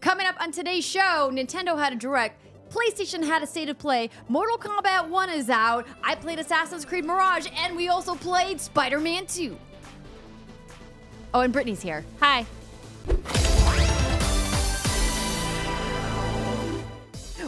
Coming up on today's show, Nintendo had a direct. PlayStation had a state of play. Mortal Kombat 1 is out. I played Assassin's Creed Mirage, and we also played Spider Man 2. Oh, and Brittany's here. Hi.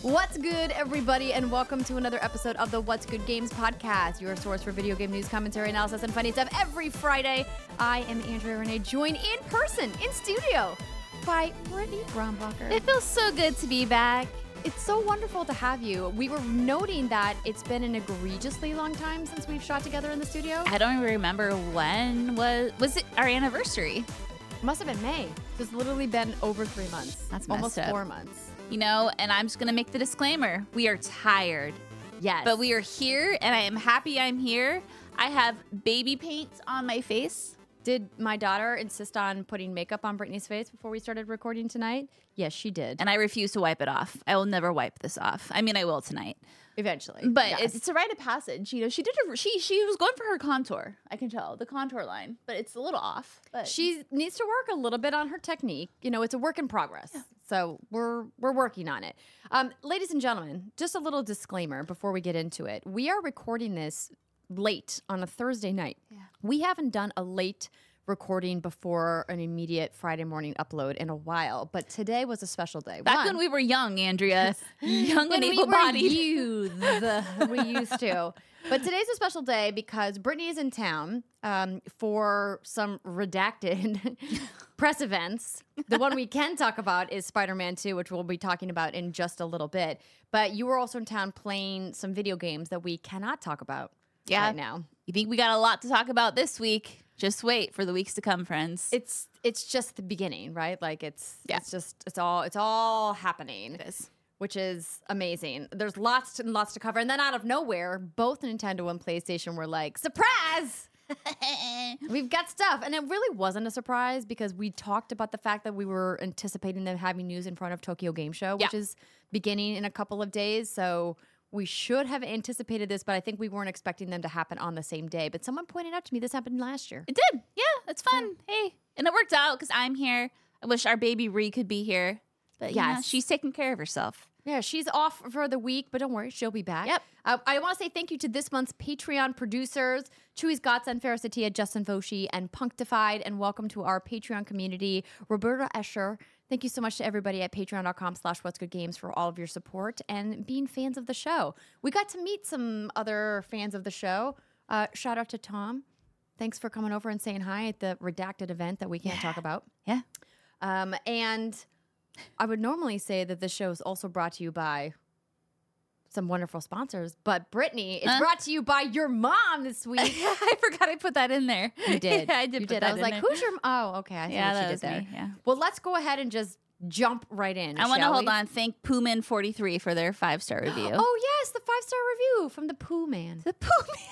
What's good, everybody, and welcome to another episode of the What's Good Games podcast, your source for video game news, commentary, analysis, and funny stuff every Friday. I am Andrea Renee, joined in person, in studio, by Brittany Brombacher. It feels so good to be back. It's so wonderful to have you. We were noting that it's been an egregiously long time since we've shot together in the studio. I don't even remember when was was it our anniversary? Must have been May. It's literally been over three months. That's almost up. four months. You know, and I'm just gonna make the disclaimer: we are tired, Yes, but we are here, and I am happy I'm here. I have baby paint on my face. Did my daughter insist on putting makeup on Brittany's face before we started recording tonight? Yes, she did. And I refuse to wipe it off. I will never wipe this off. I mean, I will tonight, Eventually, but yes. it's, it's a rite of passage. You know, she did. A, she she was going for her contour. I can tell the contour line, but it's a little off. But she needs to work a little bit on her technique. You know, it's a work in progress. So we're we're working on it. Um, ladies and gentlemen, just a little disclaimer before we get into it. We are recording this late on a Thursday night. We haven't done a late recording before an immediate Friday morning upload in a while, but today was a special day. back One, when we were young, Andrea, young and able-bodied. youths, we used to. But today's a special day because Brittany is in town um, for some redacted press events. The one we can talk about is Spider Man 2, which we'll be talking about in just a little bit. But you were also in town playing some video games that we cannot talk about Yeah. right now. You think we got a lot to talk about this week? Just wait for the weeks to come, friends. It's it's just the beginning, right? Like it's Yeah. it's just it's all it's all happening. It is. which is amazing. There's lots and lots to cover. And then out of nowhere, both Nintendo and PlayStation were like, surprise! We've got stuff. And it really wasn't a surprise because we talked about the fact that we were anticipating them having news in front of Tokyo Game Show, which Yeah. is beginning in a couple of days. So we should have anticipated this, but I think we weren't expecting them to happen on the same day. But someone pointed out to me this happened last year. It did. Yeah, it's fun. Hey, and it worked out because I'm here. I wish our baby Ree could be here, but yeah, she's taking care of herself. Yeah, she's off for the week, but don't worry, she'll be back. Yep. Uh, I want to say thank you to this month's Patreon producers, Chewy's Godson, Faris Attieh, Justin Foshee, and Punkdefied, and welcome to our Patreon community, Roberta Escher. Thank you so much to everybody at patreon.com slash what's good games for all of your support and being fans of the show. We got to meet some other fans of the show. Uh, shout out to Tom. Thanks for coming over and saying hi at the redacted event that we can't talk about. Yeah. Um, and I would normally say that this show is also brought to you by some wonderful sponsors, but Brittany, it's Huh? brought to you by your mom this week. I forgot I put that in there. You did. Yeah, I did. You did. I was like, there. who's your? Oh, okay. I see Yeah, what that you was did there. me. Yeah. Well, let's go ahead and just jump right in. I want to hold on. Thank Pooman43 for their five star review. Oh yes, the five star review from the Pooh Man. the Pooman.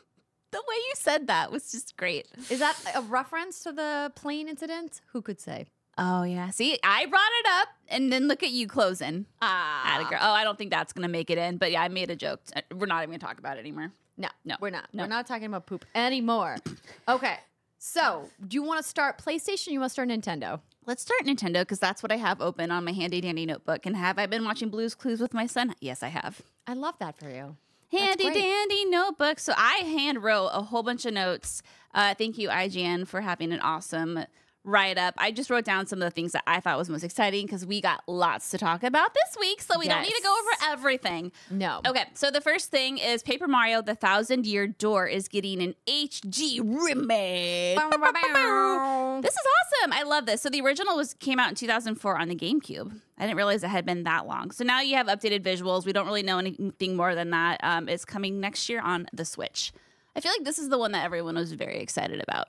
the way you said that was just great. Is that a reference to the plane incident? Who could say? Oh yeah. See, I brought it up, and then look at you closing. Ah, girl. Oh, I don't think that's gonna make it in, but yeah, I made a joke. Uh, We're not even gonna talk about it anymore. No, No. we're not. No. We're not talking about poop anymore. okay. So, do you want to start PlayStation? Or you want to start Nintendo? Let's start Nintendo because that's what I have open on my handy dandy notebook. And have I been watching Blue's Clues with my son? Yes, I have. I love that for you. Handy dandy notebook. So I hand wrote a whole bunch of notes. Uh, thank you, IGN, for having an awesome write up. I just wrote down some of the things that I thought was most exciting because we got lots to talk about this week. So we don't need to go over everything. No. Okay, so the first thing is Paper Mario: The Thousand Year Door is getting an HD remake. This is awesome. I love this. So the original was came out in 2004 on the GameCube. I didn't realize it had been that long. So now you have updated visuals. We don't really know anything more than that. Um, it's coming next year on the Switch. I feel like this is the one that everyone was very excited about.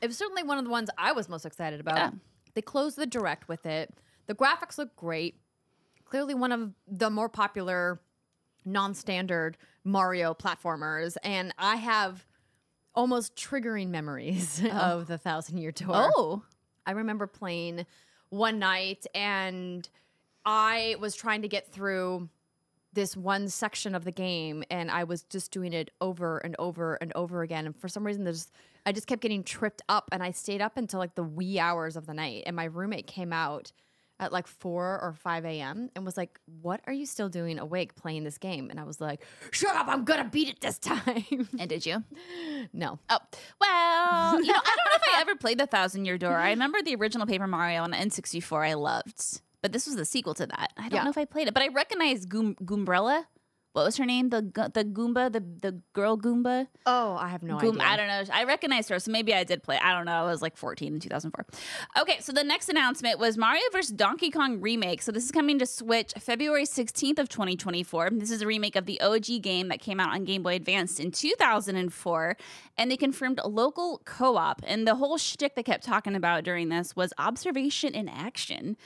It was certainly one of the ones I was most excited about. Yeah. They closed the direct with it. The graphics look great. Clearly, one of the more popular non-standard Mario platformers, and I have almost triggering memories oh. of the Thousand Year Door. Oh, I remember playing one night and I was trying to get through this one section of the game and I was just doing it over and over and over again. And for some reason there's I just kept getting tripped up and I stayed up until like the wee hours of the night. And my roommate came out at like 4 or 5 a.m. and was like, What are you still doing awake playing this game? And I was like, Shut up, I'm gonna beat it this time. and did you? no. Oh, well, you know, I don't know if I ever played the Thousand Year Door. I remember the original Paper Mario on N64 I loved, but this was the sequel to that. I don't Yeah. know if I played it, but I recognize Goom- Goombrella. What was her name? The the Goomba, the the girl Goomba. Oh, I have no Goom- idea. I don't know. I recognized her, so maybe I did play. I don't know. I was like 14 in 2004. Okay, so the next announcement was Mario vs. Donkey Kong remake. So this is coming to Switch February 16th of 2024. This is a remake of the OG game that came out on Game Boy Advance in 2004, and they confirmed local co-op. And the whole shtick they kept talking about during this was observation in action.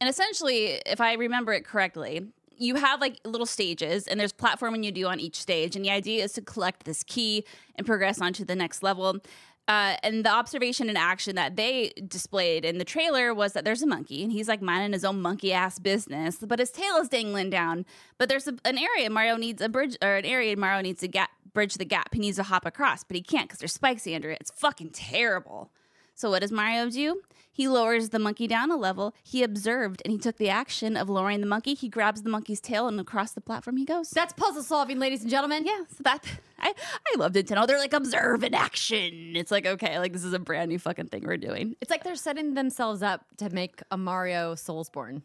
And essentially, if I remember it correctly, you have like little stages and there's platforming you do on each stage. And the idea is to collect this key and progress onto the next level. Uh, and the observation and action that they displayed in the trailer was that there's a monkey and he's like minding his own monkey ass business, but his tail is dangling down. But there's a, an area Mario needs a bridge, or an area Mario needs to bridge the gap. He needs to hop across, but he can't because there's spikes under it. It's fucking terrible. So what does Mario do? He lowers the monkey down a level. He observed and he took the action of lowering the monkey. He grabs the monkey's tail and across the platform he goes. That's puzzle solving, ladies and gentlemen. yeah, so that I I love Nintendo. They're like observe in action. It's like okay, like this is a brand new fucking thing we're doing. It's like they're setting themselves up to make a Mario Soulsborne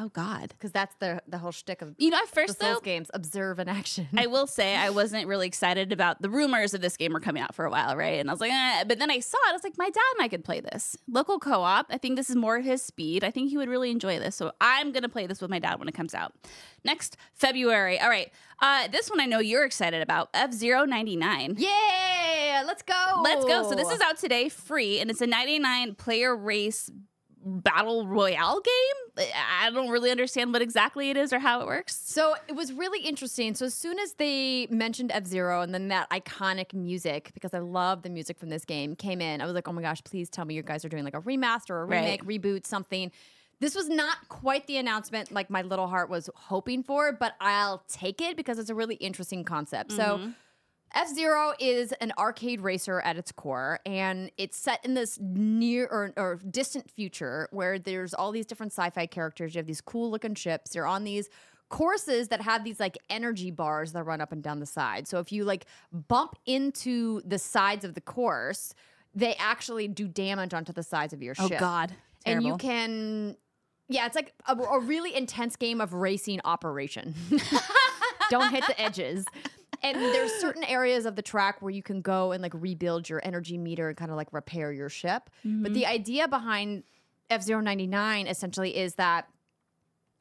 Oh God. because that's the the whole shtick of You know, at the first Souls though, games. Observe in action. I will say I wasn't really excited about the rumors of this game were coming out for a while, right? And I was like, eh. but then I saw it. I was like, my dad and I could play this local co-op. I think this is more his speed. I think he would really enjoy this. So I'm gonna play this with my dad when it comes out next February. All right, uh, this one I know you're excited about. F 99 yeah, let's go. Let's go. So this is out today, free, and it's a 99 player race battle royale game. I don't really understand what exactly it is or how it works. So it was really interesting. So as soon as they mentioned F Zero and then that iconic music, because I love the music from this game, came in, I was like, oh my gosh, please tell me you guys are doing like a remaster or a Right. remake, reboot, something. This was not quite the announcement like my little heart was hoping for, but I'll take it because it's a really interesting concept. So mm-hmm. F Zero is an arcade racer at its core, and it's set in this near or, or distant future where there's all these different sci fi characters. You have these cool looking ships. You're on these courses that have these like energy bars that run up and down the side. So if you like bump into the sides of the course, they actually do damage onto the sides of your ship. Oh ship. God, And you can, yeah, it's like a, a really intense game of racing operation. Don't hit the edges. And there's certain areas of the track where you can go and like rebuild your energy meter and kind of like repair your ship. But the idea behind F 99 essentially is that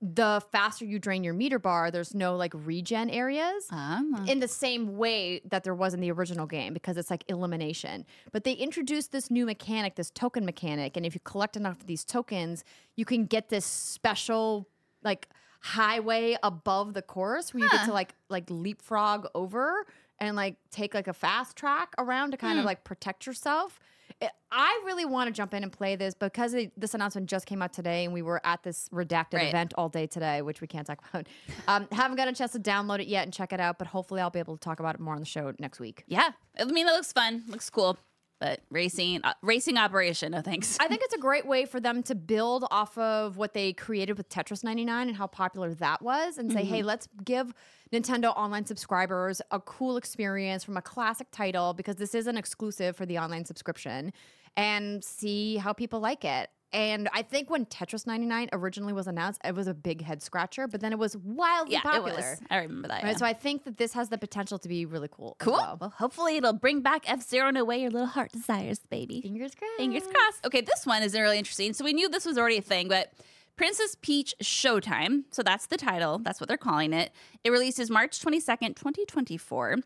the faster you drain your meter bar, there's no like regen areas Ah. in the same way that there was in the original game because it's like elimination. But they introduced this new mechanic, this token mechanic, and if you collect enough of these tokens, you can get this special like highway above the course where you get to like like leapfrog over and like take like a fast track around to kind of like protect yourself. It- I really want to jump in and play this because it, this announcement just came out today, and we were at this redacted Right. event all day today, which we can't talk about. Um, haven't got a chance to download it yet and check it out, but hopefully I'll be able to talk about it more on the show next week. Yeah, I mean it looks fun, looks cool, but racing, uh, racing operation, no thanks. I think it's a great way for them to build off of what they created with Tetris 99 and how popular that was and say, hey, let's give Nintendo online subscribers a cool experience from a classic title because this is an exclusive for the online subscription and see how people like it. And I think when Tetris 99 originally was announced, it was a big head scratcher, but then it was wildly yeah, popular. it was. I remember that. Right, yeah. so I think that this has the potential to be really cool. cool. well. Well, hopefully it'll bring back F Zero in a way your little heart desires, baby. Fingers crossed. Fingers crossed. Okay, this one is really interesting. So we knew this was already a thing, but Princess Peach Showtime. So that's the title. That's what they're calling it. It releases March 22nd, 2024.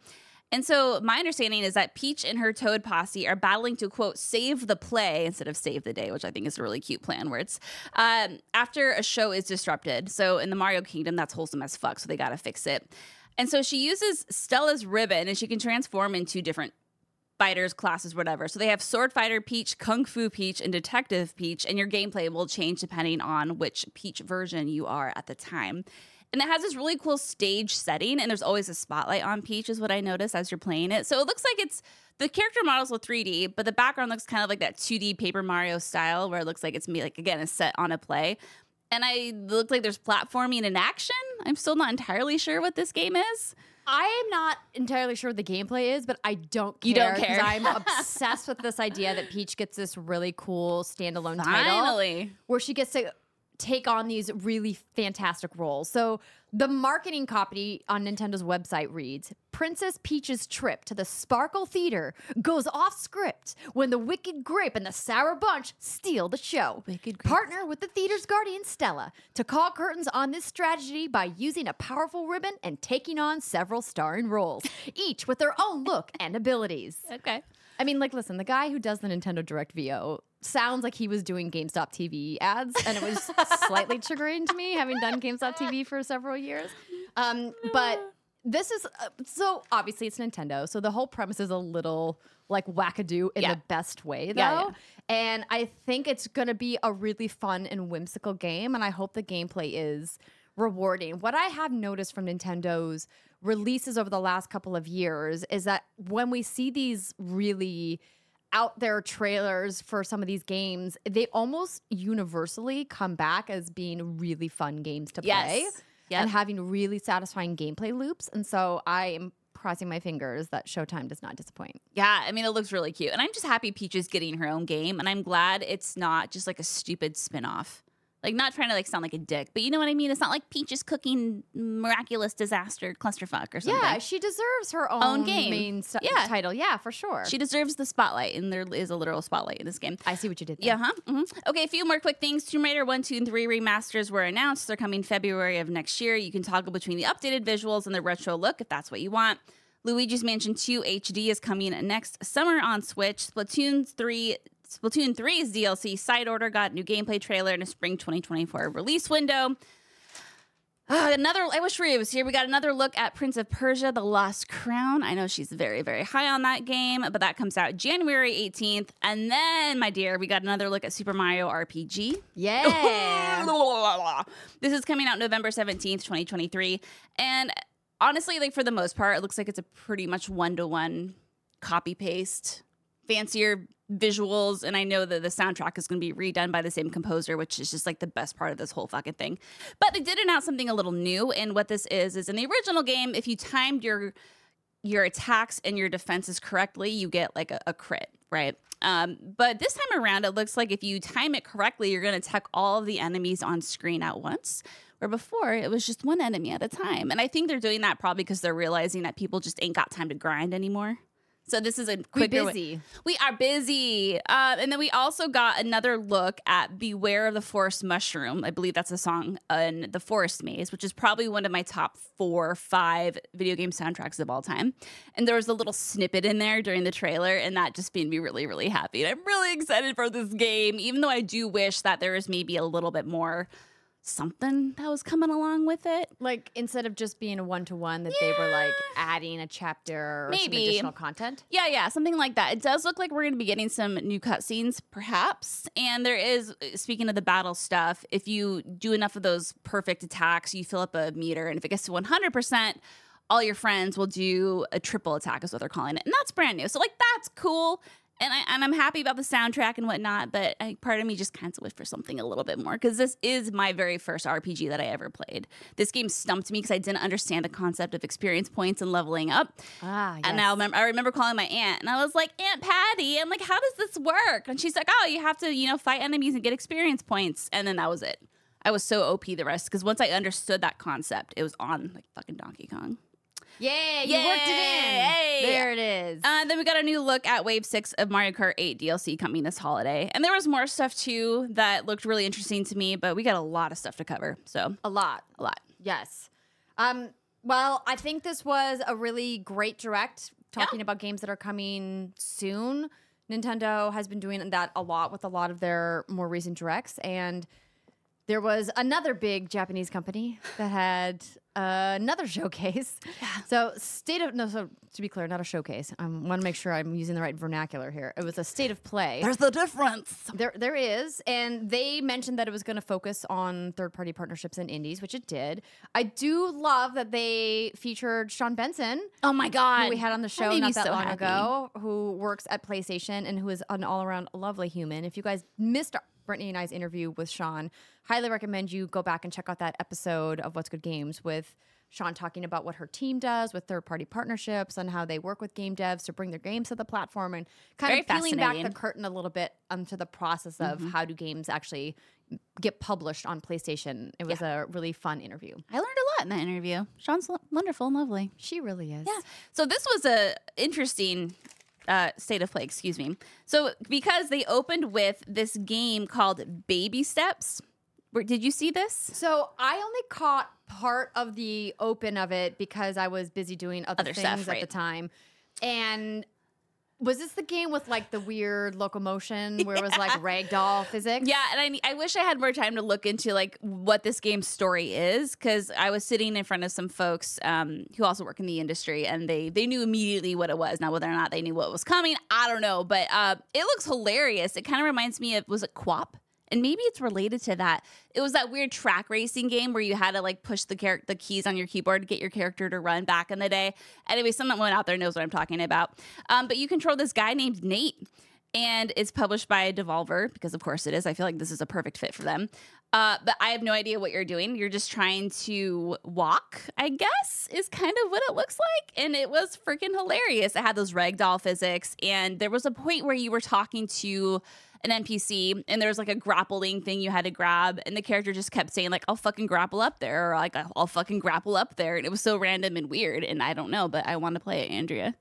And so my understanding is that Peach and her Toad posse are battling to quote save the play instead of save the day, which I think is a really cute plan. Where it's um, after a show is disrupted. So in the Mario Kingdom, that's wholesome as fuck. So they got to fix it. And so she uses Stella's ribbon, and she can transform into different fighters, classes, whatever. So they have Sword Fighter Peach, Kung Fu Peach, and Detective Peach, and your gameplay will change depending on which Peach version you are at the time. And it has this really cool stage setting, and there's always a spotlight on Peach, is what I notice as you're playing it. So it looks like it's the character models look 3D, but the background looks kind of like that 2D Paper Mario style, where it looks like it's me, like again, a set on a play. And I look like there's platforming and action. I'm still not entirely sure what this game is. I am not entirely sure what the gameplay is, but I don't care. You don't care. I'm obsessed with this idea that Peach gets this really cool standalone title Finally. where she gets to take on these really fantastic roles. So the marketing copy on Nintendo's website reads Princess Peach's trip to the Sparkle Theater goes off script when the Wicked Grape and the Sour Bunch steal the show. Wicked Grape. Partner with the theater's guardian Stella to call curtains on this strategy by using a powerful ribbon and taking on several starring roles, each with their own look and abilities. Okay. I mean, like, listen, the guy who does the Nintendo Direct VO sounds like he was doing GameStop TV ads, and it was slightly triggering to me, having done GameStop TV for several years. Um, but this is uh, so obviously it's Nintendo, so the whole premise is a little like wackadoo in Yeah. the best way, though. Yeah, yeah. And I think it's gonna be a really fun and whimsical game, and I hope the gameplay is rewarding. What I have noticed from Nintendo's releases over the last couple of years is that when we see these really out there trailers for some of these games, they almost universally come back as being really fun games to play Yes. Yep. and having really satisfying gameplay loops. And so I am crossing my fingers that Showtime does not disappoint. Yeah, I mean, it looks really cute. And I'm just happy Peach is getting her own game. And I'm glad it's not just like a stupid spin off. Like, not trying to like sound like a dick, but you know what I mean? It's not like Peach is cooking miraculous disaster clusterfuck or something. Yeah, she deserves her own, Own game. main st- Yeah. title. Yeah, for sure. She deserves the spotlight, and there is a literal spotlight in this game. I see what you did there. Yeah, huh? hmm Okay, a few more quick things. Tomb Raider 1, 2, and 3 remasters were announced. They're coming February of next year. You can toggle between the updated visuals and the retro look if that's what you want. Luigi's Mansion 2 HD is coming next summer on Switch. Splatoon 3 Splatoon 3's DLC Side Order got new gameplay trailer and a spring 2024 release window. Ah, another, I wish Rhea was here. We got another look at Prince of Persia, The Lost Crown. I know she's very, very high on that game, but that comes out January 18th. And then, my dear, we got another look at Super Mario RPG. Yeah. this is coming out November 17th, 2023. And honestly, like for the most part, it looks like it's a pretty much one to one copy paste, fancier visuals. And I know that the soundtrack is going to be redone by the same composer, which is just like the best part of this whole fucking thing. But they did announce something a little new. And what this is, is in the original game, if you timed your your attacks and your defenses correctly, you get like a, a crit, right? Um, but this time around, it looks like if you time it correctly, you're going to attack all of the enemies on screen at once. Where before it was just one enemy at a time. And I think they're doing that probably because they're realizing that people just ain't got time to grind anymore. So this is a quick We quicker way- busy. we are busy. Uh, and then we also got another look at Beware of the Forest Mushroom. I believe that's a song in The Forest Maze, which is probably one of my top four, five video game soundtracks of all time. And there was a little snippet in there during the trailer, and that just made me really, really happy. And I'm really excited for this game, even though I do wish that there was maybe a little bit more something that was coming along with it. Like instead of just being a one to one, that they were like adding a chapter or Maybe. some additional content. Yeah, yeah, something like that. It does look like we're going to be getting some new cutscenes, perhaps. And there is, uh, speaking of the battle stuff, if you do enough of those perfect attacks, you fill up a meter. And if it gets to 100%, all your friends will do a triple attack, is what they're calling it. And that's brand new. So, like, that's cool. And, I, and I'm happy about the soundtrack and whatnot, but I, part of me just kind of wish for something a little bit more because this is my very first RPG that I ever played. This game stumped me because I didn't understand the concept of experience points and leveling up. Ah, And I remember, I remember calling my aunt, and I was like, Aunt Patty, I'm like, how does this work? And she's like, Oh, you have to, you know, fight enemies and get experience points. And then that was it. I was so OP the rest because once I understood that concept, it was on like fucking Donkey Kong. Yeah, you worked it in. Yay! There it is. Uh, then we got a new look at Wave 6 of Mario Kart 8 DLC coming this holiday. And there was more stuff too that looked really interesting to me, but we got a lot of stuff to cover. So, a lot. a lot. Yes. Um, well, I think this was a really great direct. talking about games that are coming soon. Nintendo has been doing that a lot with a lot of their more recent directs. And there was another big Japanese company that had uh, another showcase. Yeah. So state of no, so to be clear, not a showcase. I want to make sure I'm using the right vernacular here. It was a state of play. There's the difference. There, there is, and they mentioned that it was going to focus on third-party partnerships and indies, which it did. I do love that they featured Sean Benson, Oh my god. who we had on the show not that so long happy. ago, who works at PlayStation and who is an all-around lovely human. If you guys missed Brittany and I's interview with Sean, highly recommend you go back and check out that episode of What's Good Games with. Sean talking about what her team does with third party partnerships and how they work with game devs to bring their games to the platform and kind Very of peeling back the curtain a little bit onto the process of Mm-hmm. how do games actually get published on PlayStation. It was a really fun interview. I learned a lot in that interview. Sean's wonderful and lovely. She really is. Yeah. So this was a interesting uh, state of play. Excuse me. So because they opened with this game called Baby Steps. Where- Did you see this? So I only caught part of the open of it because I was busy doing other, Other things stuff, at the time. And was this the game with like the weird locomotion where it was like ragdoll physics? Yeah, and I I wish I had more time to look into like what this game's story is because I was sitting in front of some folks um, who also work in the industry and they they knew immediately what it was. Now whether or not they knew what was coming, I don't know, but uh, it looks hilarious. It kind of reminds me of was it QWOP? And maybe it's related to that. It was that weird track racing game where you had to like push the char- the keys on your keyboard to get your character to run back in the day. Anyway, someone out there knows what I'm talking about. Um, but you control this guy named Nate and it's published by Devolver because, of course, it is. I feel like this is a perfect fit for them. Uh, but I have no idea what you're doing. You're just trying to walk, I guess, is kind of what it looks like. And it was freaking hilarious. It had those ragdoll physics, and there was a point where you were talking to an NPC, and there was like a grappling thing you had to grab, and the character just kept saying like, "I'll fucking grapple up there," or like, "I'll fucking grapple up there," and it was so random and weird. And I don't know, but I want to play it, Andrea.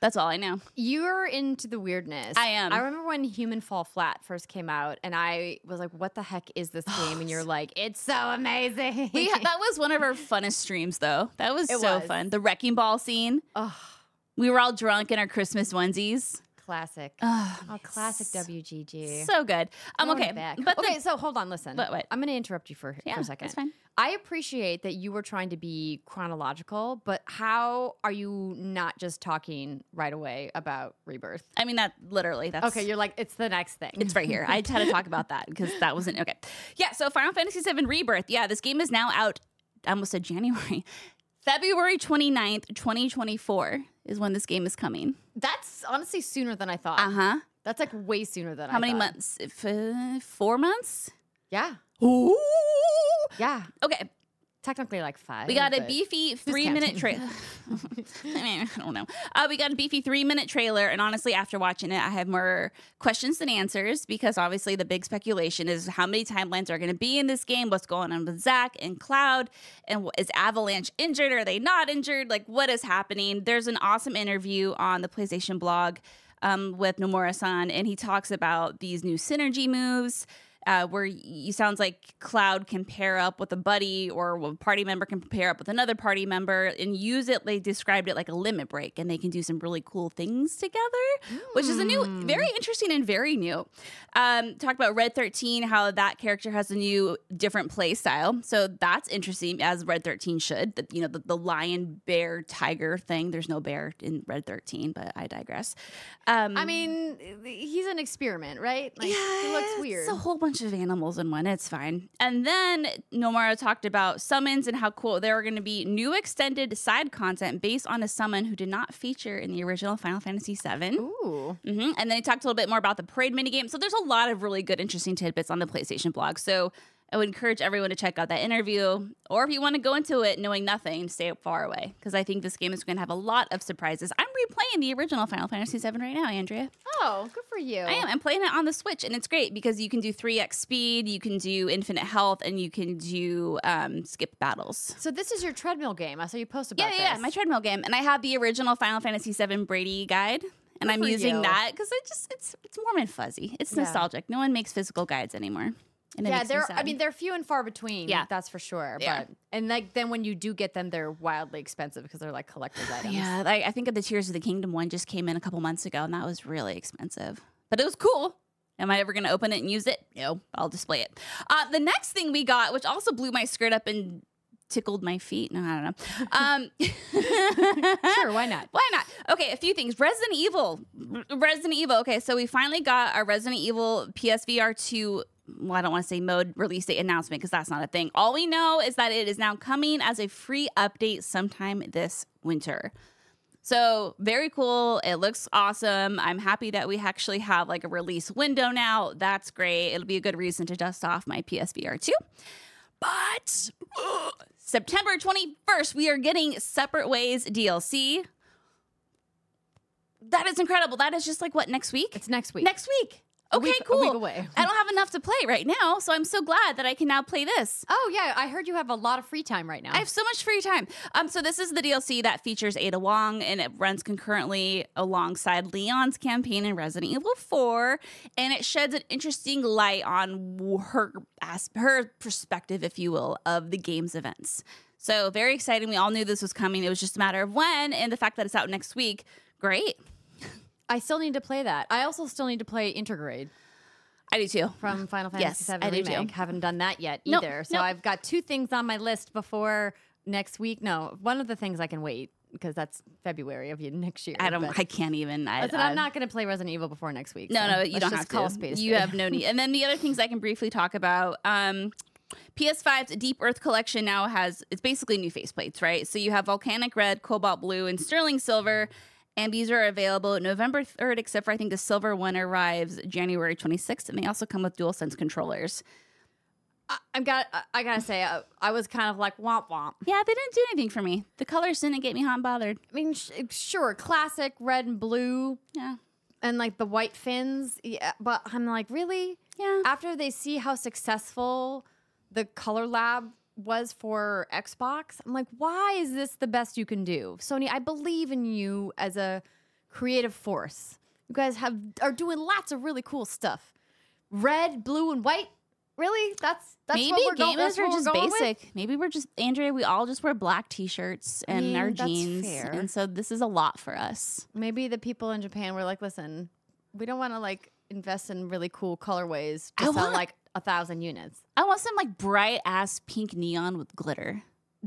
That's all I know. You're into the weirdness. I am. I remember when Human Fall Flat first came out, and I was like, "What the heck is this game?" And you're like, "It's so amazing." We that was one of our funnest streams, though. That was It so was. fun. The wrecking ball scene. We were all drunk in our Christmas onesies. Classic. Oh, Oh, classic WGG. so good. Um, Going okay, back. but the- okay, so hold on, listen. But what? I'm going to interrupt you for, Yeah, for a second. that's fine. I appreciate that you were trying to be chronological, but how are you not just talking right away about rebirth? I mean that literally. That's Okay, you're like it's the next thing. It's right here. I had to talk about that because that wasn't okay. Yeah, so Final Fantasy VII Rebirth. Yeah, this game is now out. I almost said January. February 29th, 2024 is when this game is coming. That's honestly sooner than I thought. Uh huh. That's like way sooner than I thought. How many thought. months? Uh, four months? Yeah. Ooh. Yeah. Okay, Technically like five. We got a beefy three minute trailer. I mean, I don't know. Uh, we got a beefy three minute trailer, and honestly, after watching it, I have more questions than answers because obviously the big speculation is how many timelines are going to be in this game, what's going on with Zack and Cloud, and is Avalanche injured? Are they not injured? Like, what is happening? There's an awesome interview on the PlayStation blog um, with Nomura-san, and he talks about these new synergy moves uh, where you sounds like Cloud can pair up with a buddy or a party member can pair up with another party member and use it. They described it like a limit break, and they can do some really cool things together, which is a new, very interesting and very new. Um, talked about Red Thirteen, how that character has a new, different play style, so that's interesting as Red Thirteen should. The, you know, the, the lion, bear, tiger thing. There's no bear in Red Thirteen, but I digress. Um, I mean, he's an experiment, right? Like, he looks weird. it's a whole bunch of animals in one. It's fine. And then Nomura talked about summons and how cool there are going to be new extended side content based on a summon who did not feature in the original Final Fantasy VII. Ooh. hmm And then he talked a little bit more about the parade minigame. So there's a lot of really good, interesting tidbits on the PlayStation blog. So I would encourage everyone to check out that interview. Or if you want to go into it knowing nothing, stay far away. Because I think this game is going to have a lot of surprises. I'm replaying the original Final Fantasy VII right now, Andrea. Oh, good for you. I am. I'm playing it on the Switch, and it's great because you can do 3x speed, you can do infinite health, and you can do um, skip battles. So this is your treadmill game. I saw you post Yeah, about yeah, yeah, this. my treadmill game, and I have the original Final Fantasy VII Brady guide, and Good I'm using you. that because it just it's it's warm and fuzzy. It's Yeah. nostalgic. No one makes physical guides anymore. Yeah, they're. I mean, they're few and far between. Yeah. that's for sure. Are. But and like then when you do get them, they're wildly expensive because they're like collector's items. Yeah, like I think of the Tears of the Kingdom one just came in a couple months ago, and that was really expensive, but it was cool. Am I ever going to open it and use it? No, I'll display it. Uh, the next thing we got, which also blew my skirt up and tickled my feet. No, I don't know. Um, sure, why not? Why not? Okay, a few things. Resident Evil. Resident Evil. Okay, so we finally got our Resident Evil PSVR 2. Well, I don't want to say mode release date announcement because that's not a thing. All we know is that it is now coming as a free update sometime this winter. So, very cool. It looks awesome. I'm happy that we actually have like a release window now. That's great. It'll be a good reason to dust off my PSVR 2. But ugh, September 21st, we are getting Separate Ways DLC. That is incredible. That is just like what next week? It's next week. Next week. Okay, week- cool. away. I don't have enough to play right now, so I'm so glad that I can now play this. Oh yeah, I heard you have a lot of free time right now. I have so much free time. Um, so this is the DLC that features Ada Wong, and it runs concurrently alongside Leon's campaign in Resident Evil 4, and it sheds an interesting light on her as her perspective, if you will, of the game's events. So very exciting. We all knew this was coming. It was just a matter of when, and the fact that it's out next week, great. I still need to play that. I also still need to play Intergrade I do too. from Final Yes, Fantasy VII I. Remake. Haven't done that yet Nope, either. So nope. I've got two things on my list before next week. No, one of the things I can wait because that's February of next year. I don't. I can't even. I, I said I'm not going to play Resident Evil before next week. No, so no, you don't have to. a spade you spade. have no need. And then the other things I can briefly talk about. Um, PS5's Deep Earth collection now has it's basically new faceplates, right? So you have volcanic red, cobalt blue, and sterling silver. And these are available November 3rd, except for I think the silver one arrives January 26th. And they also come with DualSense controllers. I, I'm got. I, I gotta say, I, I was kind of like womp womp. Yeah, they didn't do anything for me. The colors didn't get me hot and bothered. I mean, sh- sure, classic red and blue, Yeah. and like the white fins. Yeah, but I'm like, really? Yeah. After they see how successful the color lab was for Xbox, I'm like, why is this the best you can do, Sony? I believe in you as a creative force. You guys have are doing lots of really cool stuff. Red, blue, and white. Really? That's that's Maybe what we're going. gamers That's are just going with? basic. Maybe we're just Andrea. We all just wear black t-shirts and mean, our jeans, fair. and so this is a lot for us. Maybe the people in Japan were like, listen, we don't want to like invest in really cool colorways to I sell want- like a thousand units. I want some like bright ass pink neon with glitter.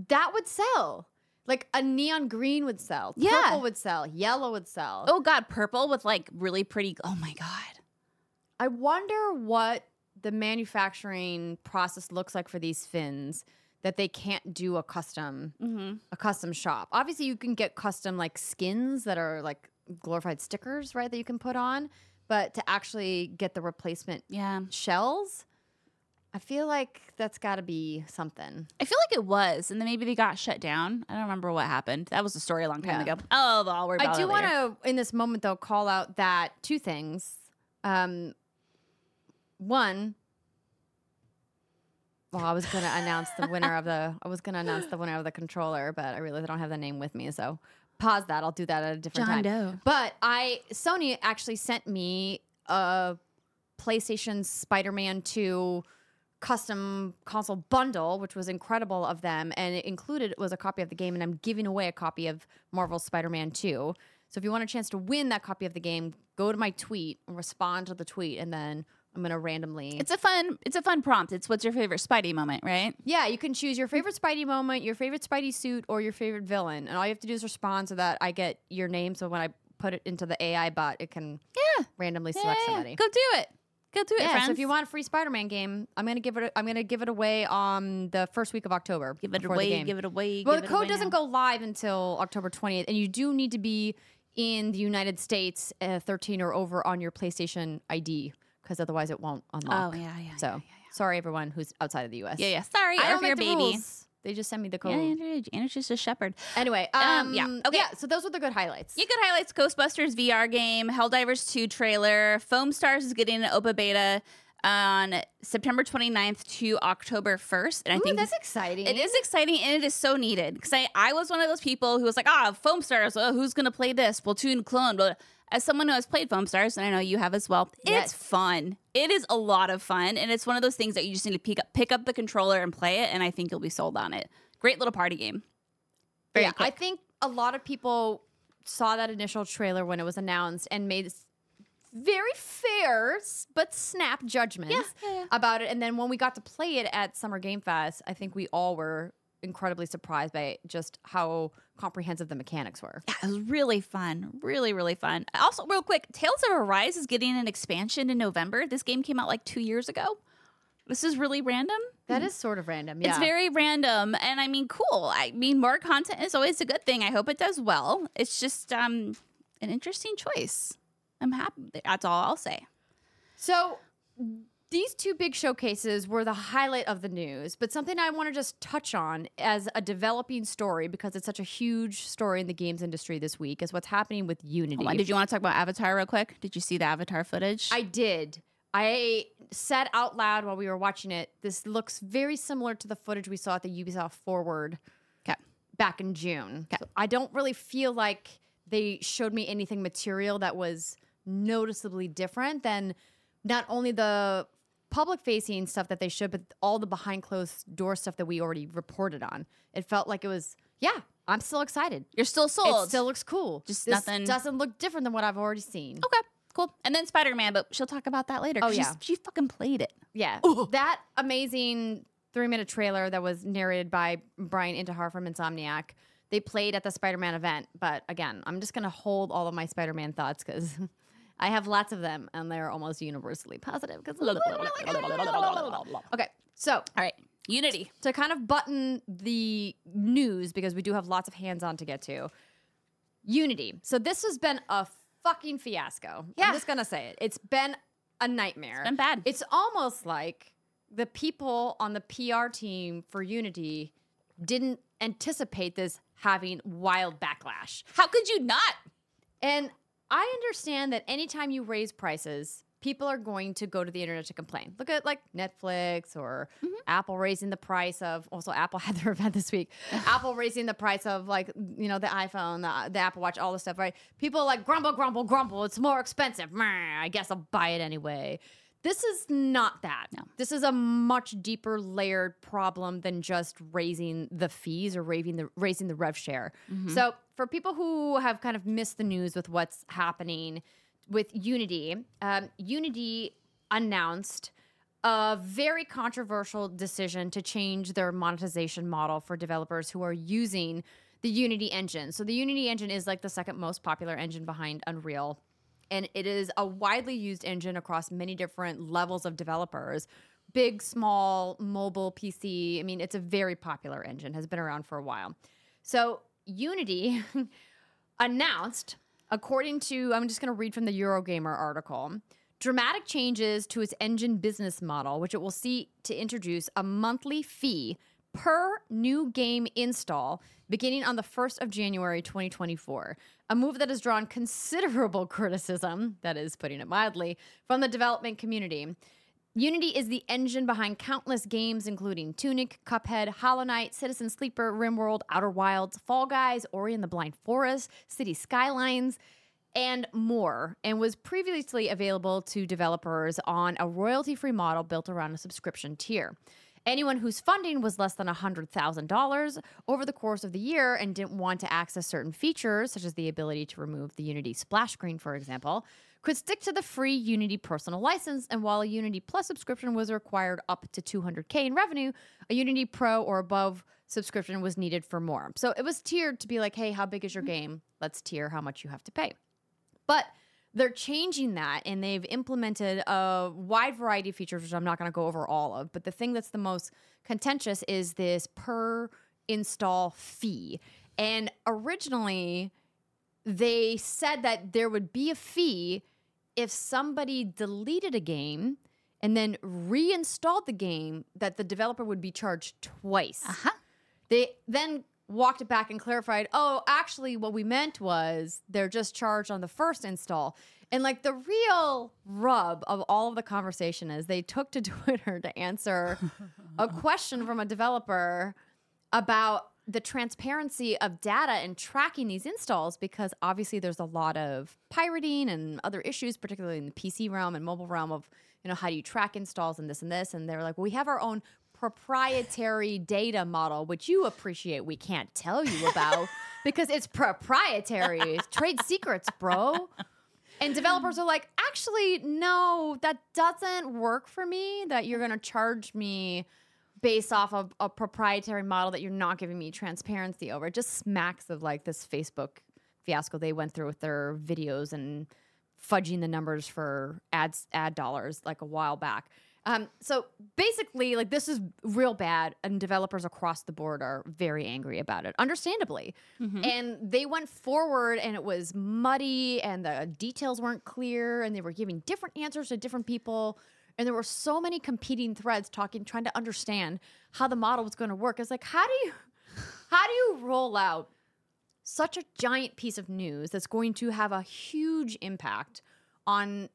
That would sell. Like a neon green would sell. Yeah. Purple would sell. Yellow would sell. Oh god, purple with like really pretty. Oh my god. I wonder what the manufacturing process looks like for these fins that they can't do a custom Mm-hmm. a custom shop. Obviously, you can get custom like skins that are like glorified stickers, right? That you can put on, but to actually get the replacement Yeah, shells, I feel like that's got to be something. I feel like it was, and then maybe they got shut down. I don't remember what happened. That was a story a long time Yeah. ago. Oh, I'll worry about I do want to, in this moment, though, call out that two things. Um, one, well, I was going to announce the winner of the. I was going to announce the winner of the controller, but I realized I don't have the name with me, so pause that. I'll do that at a different John time. Doe. But I, Sony actually sent me a PlayStation Spider-Man Two custom console bundle, which was incredible of them, and it included was a copy of the game, and I'm giving away a copy of Marvel's Spider-Man 2. So if you want a chance to win that copy of the game, go to my tweet and respond to the tweet, and then I'm gonna randomly. It's a fun. It's a fun prompt. It's what's your favorite Spidey moment, right? yeah, you can choose your favorite Spidey moment, your favorite Spidey suit, or your favorite villain, and all you have to do is respond so that I get your name. So when I put it into the AI bot, it can Yeah. randomly select yeah, yeah. somebody. Go do it. Go do it, yeah, friends. so if you want a free Spider-Man game, I'm gonna give it. I'm gonna give it away on the first week of October. give it away. Give it away. Well, the code doesn't now. go live until October 20th, and you do need to be in the United States uh, 13 or over on your PlayStation ID because otherwise it won't unlock. Oh yeah, yeah. So yeah, yeah, sorry, everyone who's outside of the U.S. yeah. yeah. Sorry, I don't make the baby. rules. They just sent me the code. Yeah, Andrew. Andrew's just a shepherd. Anyway, Um, um, yeah, yeah, okay. yeah. So those were the good highlights. You could highlights Ghostbusters VR game, Helldivers 2 trailer, Foam Stars is getting an OPA beta on September 29th to October 1st. And I Ooh, think that's exciting. it is exciting and it is so needed because I, I was one of those people who was like, ah, Foam Stars, oh, who's going to play this? Splatoon clone. But as someone who has played Foam Stars, and I know you have as well, Yes. it's fun. It is a lot of fun, and it's one of those things that you just need to pick up, pick up the controller and play it, and I think you'll be sold on it. Great little party game. Very yeah, I think a lot of people saw that initial trailer when it was announced and made very fair but snap judgments yeah, yeah. about it. And then when we got to play it at Summer Game Fest, I think we all were incredibly surprised by just how comprehensive the mechanics were. Yeah, it was really fun. Really, really fun. Also, real quick, Tales of Arise is getting an expansion in November. This game came out like two years ago. This is really random. That is sort of random. Yeah. It's very random, and I mean, cool. I mean, more content is always a good thing. I hope it does well. It's just um, an interesting choice. I'm happy. That's all I'll say. So these two big showcases were the highlight of the news, but something I want to just touch on as a developing story because it's such a huge story in the games industry this week is what's happening with Unity. Did you want to talk about Avatar real quick? Did you see the Avatar footage? I did. I said out loud while we were watching it, this looks very similar to the footage we saw at the Ubisoft Forward okay. back in June. So I don't really feel like they showed me anything material that was noticeably different than not only the public facing stuff that they showed, but all the behind closed door stuff that we already reported on. It felt like it was, yeah, I'm still excited. You're still sold. It still looks cool. Just This nothing- doesn't look different than what I've already seen. okay. Cool. And then Spider Man, but she'll talk about that later. Oh yeah. she fucking played it. Yeah. That amazing three minute trailer that was narrated by Brian Intihar from Insomniac. They played at the Spider Man event. But again, I'm just going to hold all of my Spider Man thoughts because I have lots of them and they're almost universally positive. 'cause- okay. So All right. Unity. to kind of button the news because we do have lots of hands on to get to. Unity. So this has been a fucking fiasco. Yeah. I'm just gonna say it. It's been a nightmare. been bad. It's almost like the people on the PR team for Unity didn't anticipate this having wild backlash. How could you not? And I understand that anytime you raise prices, people are going to go to the internet to complain. Look at like Netflix or Mm-hmm. Apple raising the price of. Also, Apple had their event this week. Apple raising the price of like you know the iPhone, the, the Apple Watch, all this stuff. Right? People like grumble, grumble, grumble. It's more expensive. I guess I'll buy it anyway. This is not that. No. This is a much deeper layered problem than just raising the fees or raising the raising the rev share. So for people who have kind of missed the news with what's happening with Unity, um, Unity announced a very controversial decision to change their monetization model for developers who are using the Unity engine. So the Unity engine is like the second most popular engine behind Unreal and it is a widely used engine across many different levels of developers. Big small mobile pc i mean it's a very popular engine has been around for a while. So unity announced according to i'm just going to read from the eurogamer article dramatic changes to its engine business model which it will see to introduce a monthly fee per new game install beginning on the 1st of January 2024. A move that has drawn considerable criticism, that is putting it mildly, from the development community. Unity is the engine behind countless games, including Tunic, Cuphead, Hollow Knight, Citizen Sleeper, RimWorld, Outer Wilds, Fall Guys, Ori and the Blind Forest, City Skylines, and more, and was previously available to developers on a royalty free model built around a subscription tier. Anyone whose funding was less than $100,000 over the course of the year and didn't want to access certain features, such as the ability to remove the Unity splash screen, for example, could stick to the free Unity personal license. And while a Unity Plus subscription was required up to 200K in revenue, a Unity Pro or above subscription was needed for more. So it was tiered to be like, hey, how big is your mm. game? Let's tier how much you have to pay. But they're changing that and they've implemented a wide variety of features, which I'm not going to go over all of. But the thing that's the most contentious is this per install fee. And originally, they said that there would be a fee if somebody deleted a game and then reinstalled the game, that the developer would be charged twice. Uh huh. They then walked it back and clarified, oh, actually, what we meant was they're just charged on the first install. And like the real rub of all of the conversation is they took to Twitter to answer a question from a developer about the transparency of data and tracking these installs because obviously there's a lot of pirating and other issues, particularly in the PC realm and mobile realm of, you know, how do you track installs and this and this. And they're like, well, we have our own proprietary data model, which you appreciate we can't tell you about because it's proprietary. It's trade secrets, bro. And developers are like, actually, no, that doesn't work for me. That you're going to charge me based off of a proprietary model that you're not giving me transparency over. It just smacks of like this Facebook fiasco they went through with their videos and fudging the numbers for ads ad dollars like a while back. Um, so basically, like this is real bad, and developers across the board are very angry about it, understandably. Mm-hmm. And they went forward, and it was muddy, and the details weren't clear, and they were giving different answers to different people. And there were so many competing threads talking, trying to understand how the model was going to work. It's like, how do you, how do you roll out such a giant piece of news that's going to have a huge impact on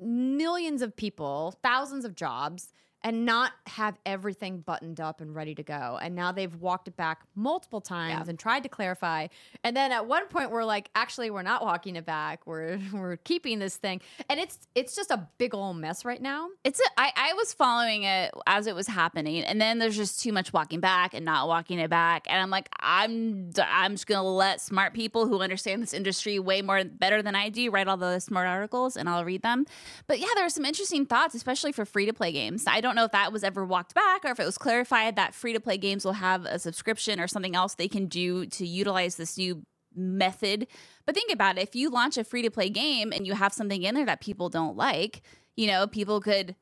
millions of people, thousands of jobs, and not have everything buttoned up and ready to go. And now they've walked it back multiple times yeah. and tried to clarify. And then at one point we're like, actually we're not walking it back. We're we're keeping this thing. And it's it's just a big old mess right now. It's a, I, I was following it as it was happening. And then there's just too much walking back and not walking it back. And I'm like, I'm I'm just gonna let smart people who understand this industry way more better than I do write all the smart articles and I'll read them. But yeah, there are some interesting thoughts, especially for free to play games. I don't don't know if that was ever walked back or if it was clarified that free to play games will have a subscription or something else they can do to utilize this new method. But think about it if you launch a free to play game and you have something in there that people don't like, you know, people could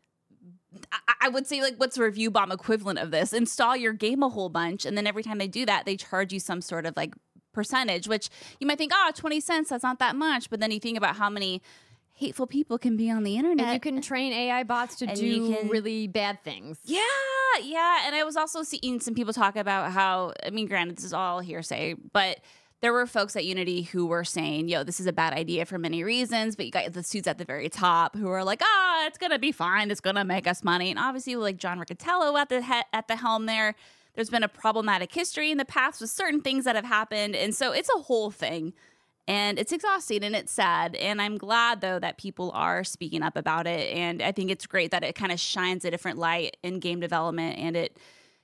I would say like what's a review bomb equivalent of this? Install your game a whole bunch and then every time they do that, they charge you some sort of like percentage, which you might think, oh, 20 cents, that's not that much. But then you think about how many hateful people can be on the internet. And you can train AI bots to do can, really bad things. Yeah, yeah. And I was also seeing some people talk about how, I mean, granted, this is all hearsay, but there were folks at Unity who were saying, yo, this is a bad idea for many reasons, but you got the suits at the very top who are like, ah, oh, it's gonna be fine, it's gonna make us money. And obviously, like John Riccitiello at the he- at the helm there, there's been a problematic history in the past with certain things that have happened. And so it's a whole thing and it's exhausting and it's sad and i'm glad though that people are speaking up about it and i think it's great that it kind of shines a different light in game development and it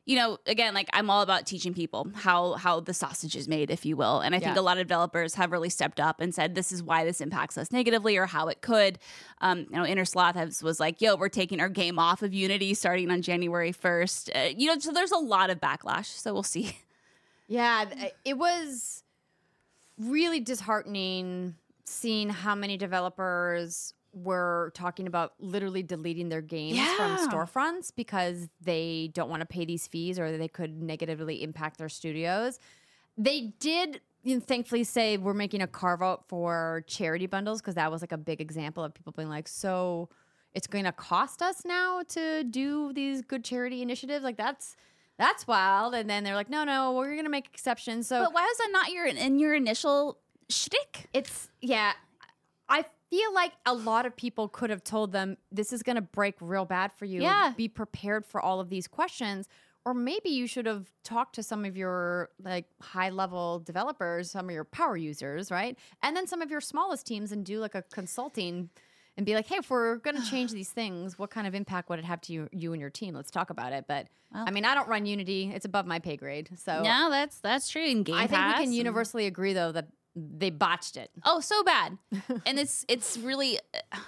you know again like i'm all about teaching people how how the sausage is made if you will and i yeah. think a lot of developers have really stepped up and said this is why this impacts us negatively or how it could. Um, you know Innersloth has, was like yo we're taking our game off of unity starting on january 1st uh, you know so there's a lot of backlash so we'll see. Yeah it was really disheartening seeing how many developers were talking about literally deleting their games yeah. from storefronts because they don't want to pay these fees or they could negatively impact their studios. They did you know, thankfully say we're making a carve out for charity bundles because that was like a big example of people being like, so it's going to cost us now to do these good charity initiatives. Like that's that's wild. And then they're like, no, no, we're gonna make exceptions. So, but why was that not your in your initial shtick? It's yeah. I feel like a lot of people could have told them this is gonna break real bad for you. Yeah. Be prepared for all of these questions. Or maybe you should have talked to some of your like high level developers, some of your power users, right? And then some of your smallest teams and do like a consulting and be like, hey, if we're going to change these things, what kind of impact would it have to you, you and your team? Let's talk about it. But well, I mean, I don't run Unity; it's above my pay grade. So no, that's that's true. In Game I think we can universally agree though that they botched it. Oh, so bad. and it's it's really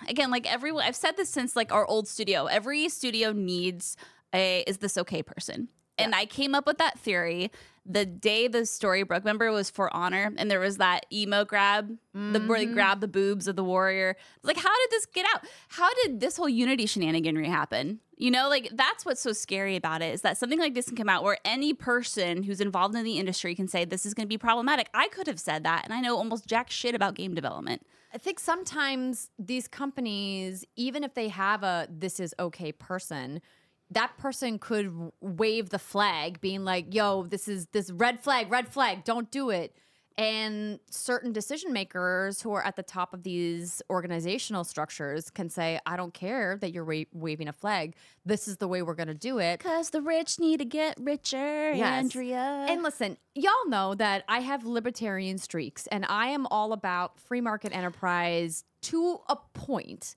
again like everyone. I've said this since like our old studio. Every studio needs a is this okay person. And yeah. I came up with that theory the day the story broke. Remember, it was for honor, and there was that emo grab, mm-hmm. the where they grab the boobs of the warrior. Like, how did this get out? How did this whole Unity shenaniganry happen? You know, like that's what's so scary about it is that something like this can come out where any person who's involved in the industry can say this is going to be problematic. I could have said that, and I know almost jack shit about game development. I think sometimes these companies, even if they have a this is okay person, that person could wave the flag being like yo this is this red flag red flag don't do it And certain decision makers who are at the top of these organizational structures can say, I don't care that you're wa- waving a flag. This is the way we're going to do it. Because the rich need to get richer, Yes. Andrea. And listen, y'all know that I have libertarian streaks and I am all about free market enterprise to a point.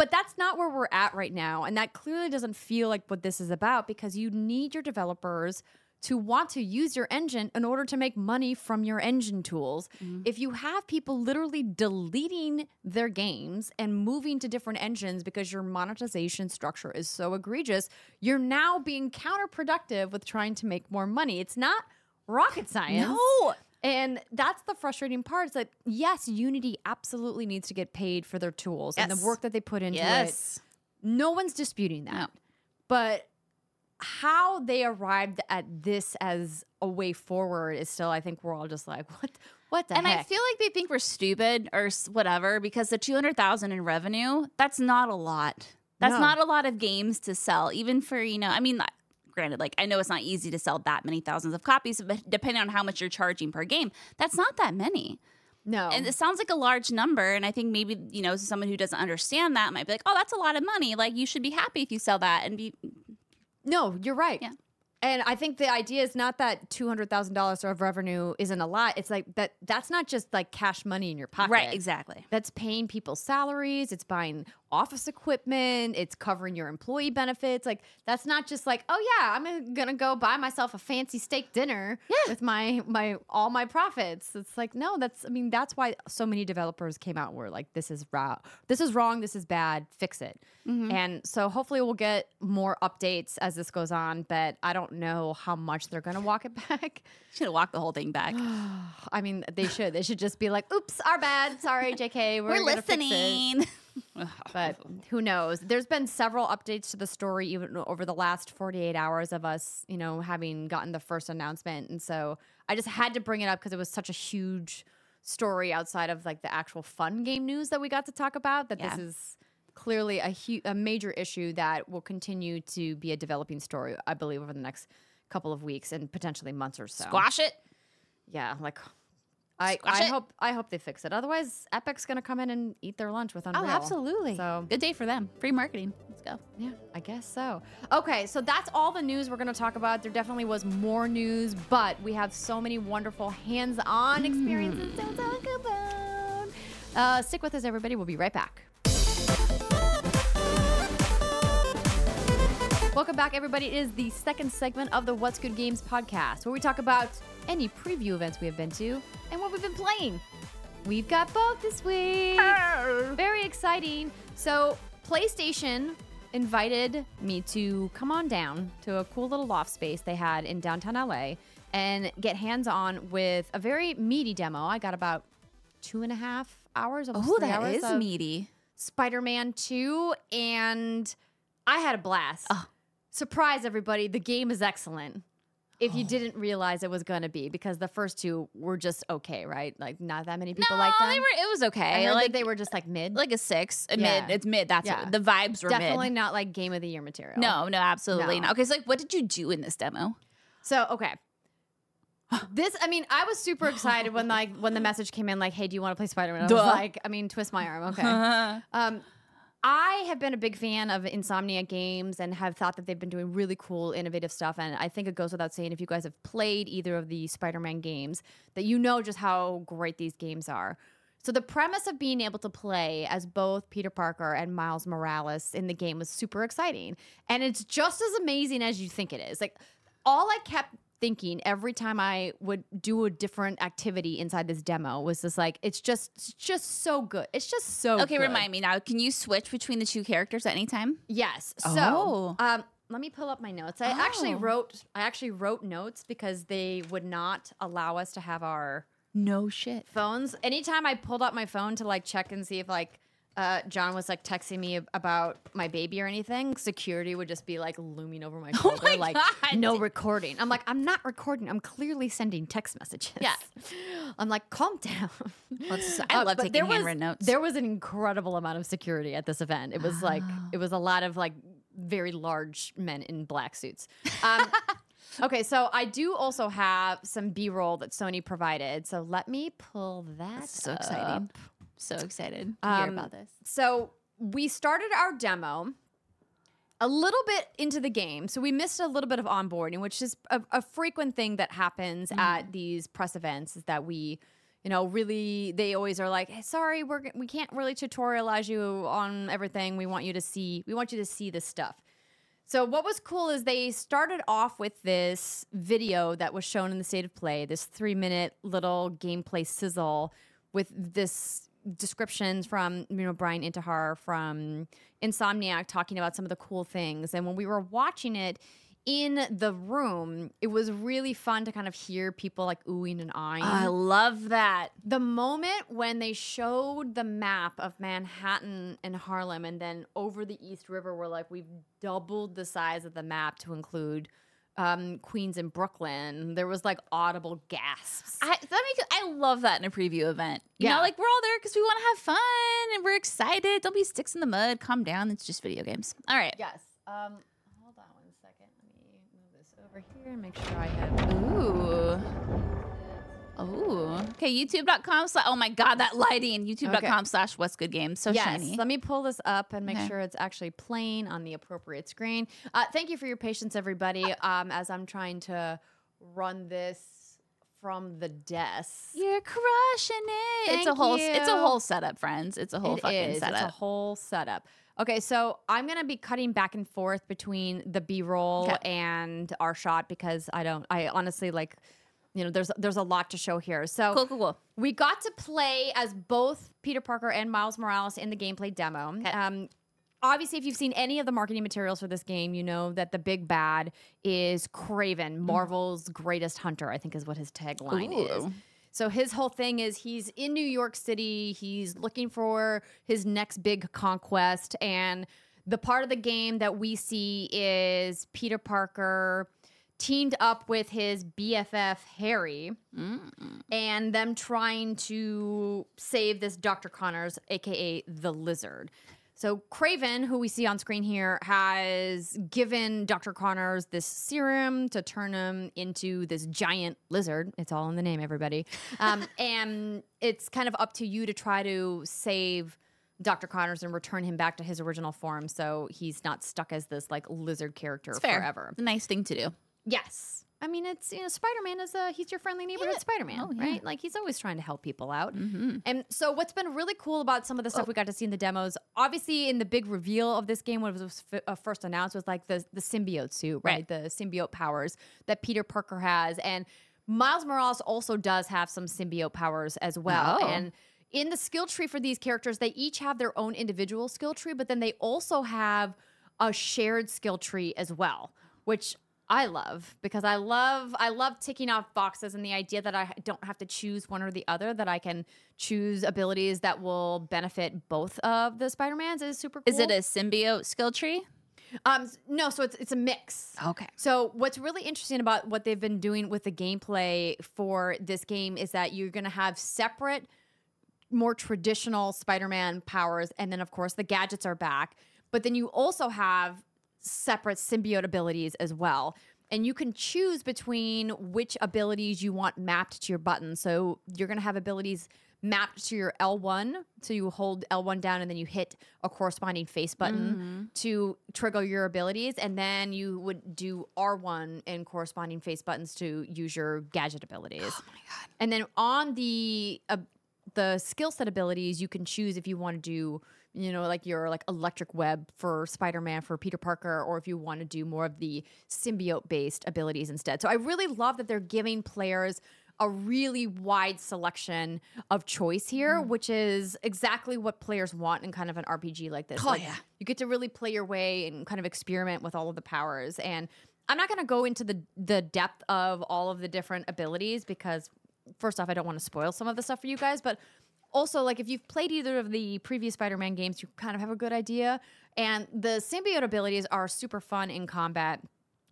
But that's not where we're at right now. And that clearly doesn't feel like what this is about because you need your developers to want to use your engine in order to make money from your engine tools. Mm-hmm. If you have people literally deleting their games and moving to different engines because your monetization structure is so egregious, you're now being counterproductive with trying to make more money. It's not rocket science. no. And that's the frustrating part is that yes, Unity absolutely needs to get paid for their tools and the work that they put into it. Yes. No one's disputing that. No. But how they arrived at this as a way forward is still, I think we're all just like, what what the And I feel like they think we're stupid or whatever because the 200,000 in revenue, that's not a lot. That's No. not a lot of games to sell, even for, you know, I mean, granted, like I know it's not easy to sell that many thousands of copies, but depending on how much you're charging per game, that's not that many. no. And it sounds like a large number. And I think maybe, you know, someone who doesn't understand that might be like, oh, that's a lot of money. Like you should be happy if you sell that and be, No, you're right. Yeah. And I think the idea is not that two hundred thousand dollars of revenue isn't a lot. It's like that. That's not just like cash money in your pocket. right, exactly. That's paying people's salaries. It's buying office equipment. It's covering your employee benefits. Like that's not just like, oh yeah, I'm gonna go buy myself a fancy steak dinner with my my all my profits. It's like no, that's I mean that's why so many developers came out and were like, this is wrong, this is wrong, this is bad, fix it. Mm-hmm. And so hopefully we'll get more updates as this goes on. But I don't know how much they're gonna walk it back. Should have walked the whole thing back. I mean, they should. They should just be like, "Oops, our bad. Sorry, JK. We're, We're gonna fix it." listening. But who knows? There's been several updates to the story even over the last 48 hours of us, you know, having gotten the first announcement. And so I just had to bring it up because it was such a huge story outside of like the actual fun game news that we got to talk about. That Yeah. this is clearly a hu- a major issue that will continue to be a developing story, I believe, over the next couple of weeks and potentially months or so. Squash it. Yeah, like I, I it. hope I hope they fix it. Otherwise, Epic's gonna come in and eat their lunch with Unreal. Oh, absolutely. So Good day for them. Free marketing. Let's go. yeah, I guess so. Okay, so that's all the news we're gonna talk about. There definitely was more news, but we have so many wonderful hands-on experiences to talk about. Uh, stick with us, everybody. We'll be right back. Welcome back, everybody. It is the second segment of the What's Good Games podcast, where we talk about any preview events we have been to and what we've been playing. We've got both this week. Very exciting. So, PlayStation invited me to come on down to a cool little loft space they had in downtown LA and get hands on with a very meaty demo. I got about two and a half hours. Oh, that hours is meaty. Spider Man 2, and I had a blast. Oh. Surprise, everybody. The game is excellent. If Oh. you didn't realize it was going to be, because the first two were just okay, right? Like, not that many people no, like them. they were. It was I okay. heard like that they were just like mid. like a six, a Yeah. mid. It's mid. That's Yeah. what, the vibes were Definitely mid. not like game of the year material. No, no, absolutely No. not. Okay, so like, what did you do in this demo? So okay. This, I mean, I was super excited when like when the message came in, like, "Hey, do you want to play Spider Man?" I was like, I mean, twist my arm, okay. um, I have been a big fan of Insomniac games and have thought that they've been doing really cool, innovative stuff. And I think it goes without saying, if you guys have played either of the Spider Man games, that you know just how great these games are. So the premise of being able to play as both Peter Parker and Miles Morales in the game was super exciting. And it's just as amazing as you think it is. Like all I kept thinking every time I would do a different activity inside this demo was just like it's just it's just so good. It's just so Okay, good. remind me now. Can you switch between the two characters at any time? Yes. So, Oh. um, let me pull up my notes. I actually Oh. wrote I actually wrote notes because they would not allow us to have our No shit. phones. Anytime I pulled up my phone to like check and see if like uh, John was like texting me about my baby or anything, security would just be like looming over my shoulder, my like God. no recording. I'm like, I'm not recording. I'm clearly sending text messages. Yeah. I'm like, calm down. Let's- I Uh, love taking there was- handwritten notes. There was an incredible amount of security at this event. It was like Oh. it was a lot of like very large men in black suits. Um, Okay, so I do also have some B roll that Sony provided. So let me pull that. That's so exciting. So excited to hear Um, about this. So we started our demo a little bit into the game. So we missed a little bit of onboarding, which is a, a frequent thing that happens at these press events is that we, you know, really, they always are like, hey, sorry, we're, we can't really tutorialize you on everything. We want you to see, we want you to see this stuff. So what was cool is they started off with this video that was shown in the state of play, this three minute little gameplay sizzle with this descriptions from you know Brian Intihar from Insomniac talking about some of the cool things. And when we were watching it in the room, it was really fun to kind of hear people like oohing and eyeing I love that. the moment when they showed the map of Manhattan and Harlem and then over the East River, we're like, we've doubled the size of the map to include um, Queens and Brooklyn. There was like audible gasps. I that makes I love that in a preview event. You Yeah. know, like we're all there because we want to have fun and we're excited. Don't be sticks in the mud. Calm down. It's just video games. All right. yes. Um, hold on one second. Let me move this over here and make sure I have. Ooh. Ooh. Okay, youtube.com slash oh my god, that lighting. YouTube.com slash what's good games. So yes, shiny. let me pull this up and make Okay. sure it's actually playing on the appropriate screen. Uh, thank you for your patience, everybody. Um, as I'm trying to run this from the desk. You're crushing it. it's a Thank whole it's a whole setup, friends. It's a whole It fucking is. It's a whole setup. Okay, so I'm gonna be cutting back and forth between the B-roll Okay. and our shot because I don't. I honestly like, you know, there's there's a lot to show here. So cool, cool, cool. we got to play as both Peter Parker and Miles Morales in the gameplay demo. Um, obviously, if you've seen any of the marketing materials for this game, you know that the big bad is Kraven, Marvel's greatest hunter. I think is what his tagline is. So his whole thing is he's in New York City. He's looking for his next big conquest, and the part of the game that we see is Peter Parker teamed up with his BFF Harry and them trying to save this Dr. Connors, aka the Lizard. So Kraven, who we see on screen here, has given Dr. Connors this serum to turn him into this giant lizard. It's all in the name, everybody. Um, and it's kind of up to you to try to save Dr. Connors and return him back to his original form, so he's not stuck as this like lizard character forever. It's a nice thing to do. Yes. I mean, it's you know, Spider Man is a he's your friendly neighborhood Yeah. Spider Man, Oh, yeah. right? Like he's always trying to help people out. Mm-hmm. And so, what's been really cool about some of the stuff we got to see in the demos, obviously, in the big reveal of this game, when it was uh, first announced, was like the the symbiote suit, right? Right. The symbiote powers that Peter Parker has, and Miles Morales also does have some symbiote powers as well, Oh. and. In the skill tree for these characters, they each have their own individual skill tree, but then they also have a shared skill tree as well, which I love because I love I love ticking off boxes and the idea that I don't have to choose one or the other that I can choose abilities that will benefit both of the Spider-Mans is super cool. Is it a symbiote skill tree? Um no, so it's it's a mix. Okay. So what's really interesting about what they've been doing with the gameplay for this game is that you're going to have separate more traditional Spider-Man powers and then of course the gadgets are back, but then you also have separate symbiote abilities as well. And you can choose between which abilities you want mapped to your button. So you're going to have abilities mapped to your L1. So you hold L1 down and then you hit a corresponding face button to trigger your abilities. And then you would do R1 and corresponding face buttons to use your gadget abilities. Oh my God. And then on the uh, the skill set abilities, you can choose if you want to do, you know, like your like electric web for Spider-Man for Peter Parker, or if you want to do more of the symbiote based abilities instead. So I really love that they're giving players a really wide selection of choice here, mm. which is exactly what players want in kind of an RPG like this. Oh, like, yeah. You get to really play your way and kind of experiment with all of the powers. And I'm not going to go into the the depth of all of the different abilities because first off, I don't want to spoil some of the stuff for you guys, but also like if you've played either of the previous Spider-Man games, you kind of have a good idea. And the symbiote abilities are super fun in combat.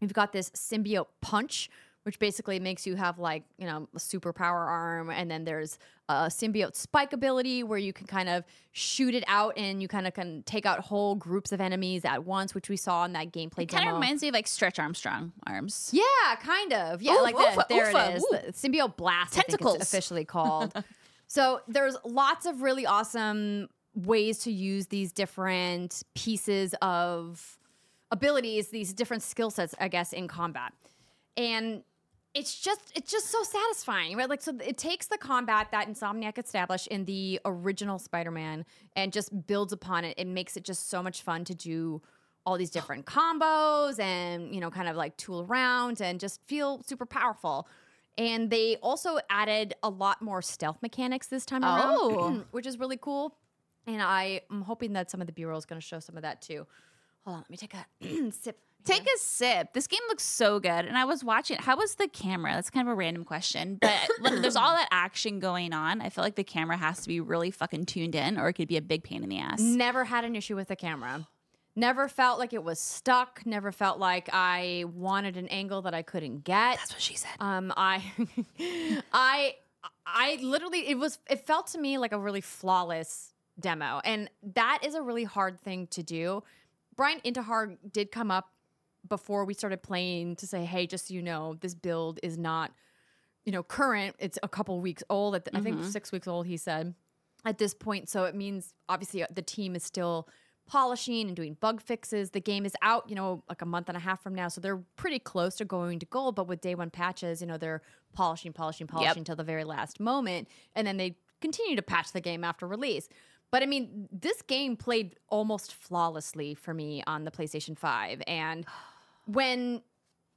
You've got this symbiote punch, which basically makes you have like, you know, a superpower arm. And then there's a symbiote spike ability where you can kind of shoot it out and you kind of can take out whole groups of enemies at once, which we saw in that gameplay It kind demo. of reminds me of like Stretch Armstrong arms. Yeah, kind of. Yeah, Oof, like that. oofa, there it is. The symbiote blast. Tentacles. officially called. so there's lots of really awesome ways to use these different pieces of abilities, these different skill sets, I guess, in combat. And it's just it's just so satisfying, right? Like so it takes the combat that Insomniac established in the original Spider-Man and just builds upon it and makes it just so much fun to do all these different combos and you know kind of like tool around and just feel super powerful. And they also added a lot more stealth mechanics this time around, Oh. which is really cool. And I am hoping that some of the B-roll is going to show some of that too. Hold on, let me take a sip. Take a sip. This game looks so good. And I was watching. How was the camera? That's kind of a random question. But there's all that action going on, I feel like the camera has to be really fucking tuned in or it could be a big pain in the ass. Never had an issue with the camera. Never felt like it was stuck. Never felt like I wanted an angle that I couldn't get. That's what she said. Um, I, I, I literally it was it felt to me like a really flawless demo, and that is a really hard thing to do. Brian Intihar did come up before we started playing to say, "Hey, just so you know, this build is not, you know, current. It's a couple weeks old. At the, I think six weeks old." He said at this point, so it means obviously uh, the team is still polishing and doing bug fixes. The game is out, you know, like a month and a half from now, so they're pretty close to going to gold. But with day one patches, you know, they're polishing, polishing, polishing till the very last moment, and then they continue to patch the game after release. But I mean, this game played almost flawlessly for me on the PlayStation 5. And when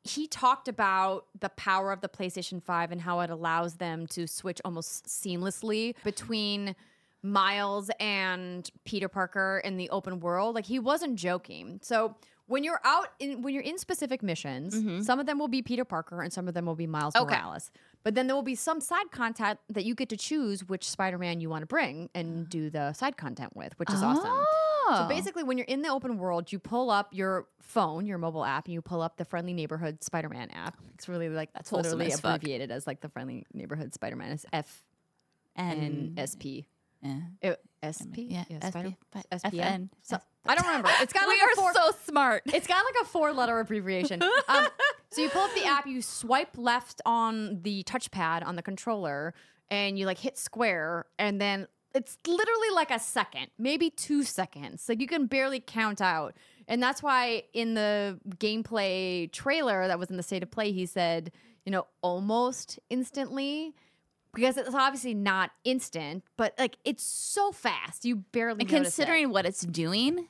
he talked about the power of the PlayStation 5 and how it allows them to switch almost seamlessly between Miles and Peter Parker in the open world. Like he wasn't joking. So when you're out in when you're in specific missions, mm-hmm. some of them will be Peter Parker and some of them will be Miles Okay. Morales. But then there will be some side content that you get to choose which Spider-Man you want to bring and do the side content with, which is awesome. So Oh. basically, when you're in the open world, you pull up your phone, your mobile app, and you pull up the Friendly Neighborhood Spider-Man app. It's really like that's literally as abbreviated as like the Friendly Neighborhood Spider-Man. It's F N S P. yeah. Uh, SP? Yeah, SP, but SPN? So- I don't remember. It's got we like a are four, so smart. it's got like a four letter abbreviation. Um, so you pull up the app, you swipe left on the touchpad on the controller, and you like hit square, and then it's literally like a second, maybe two seconds. Like you can barely count out. And that's why in the gameplay trailer that was in the state of play, he said, you know, almost instantly. Because it's obviously not instant, but like it's so fast, you barely. and notice it. considering what it's doing,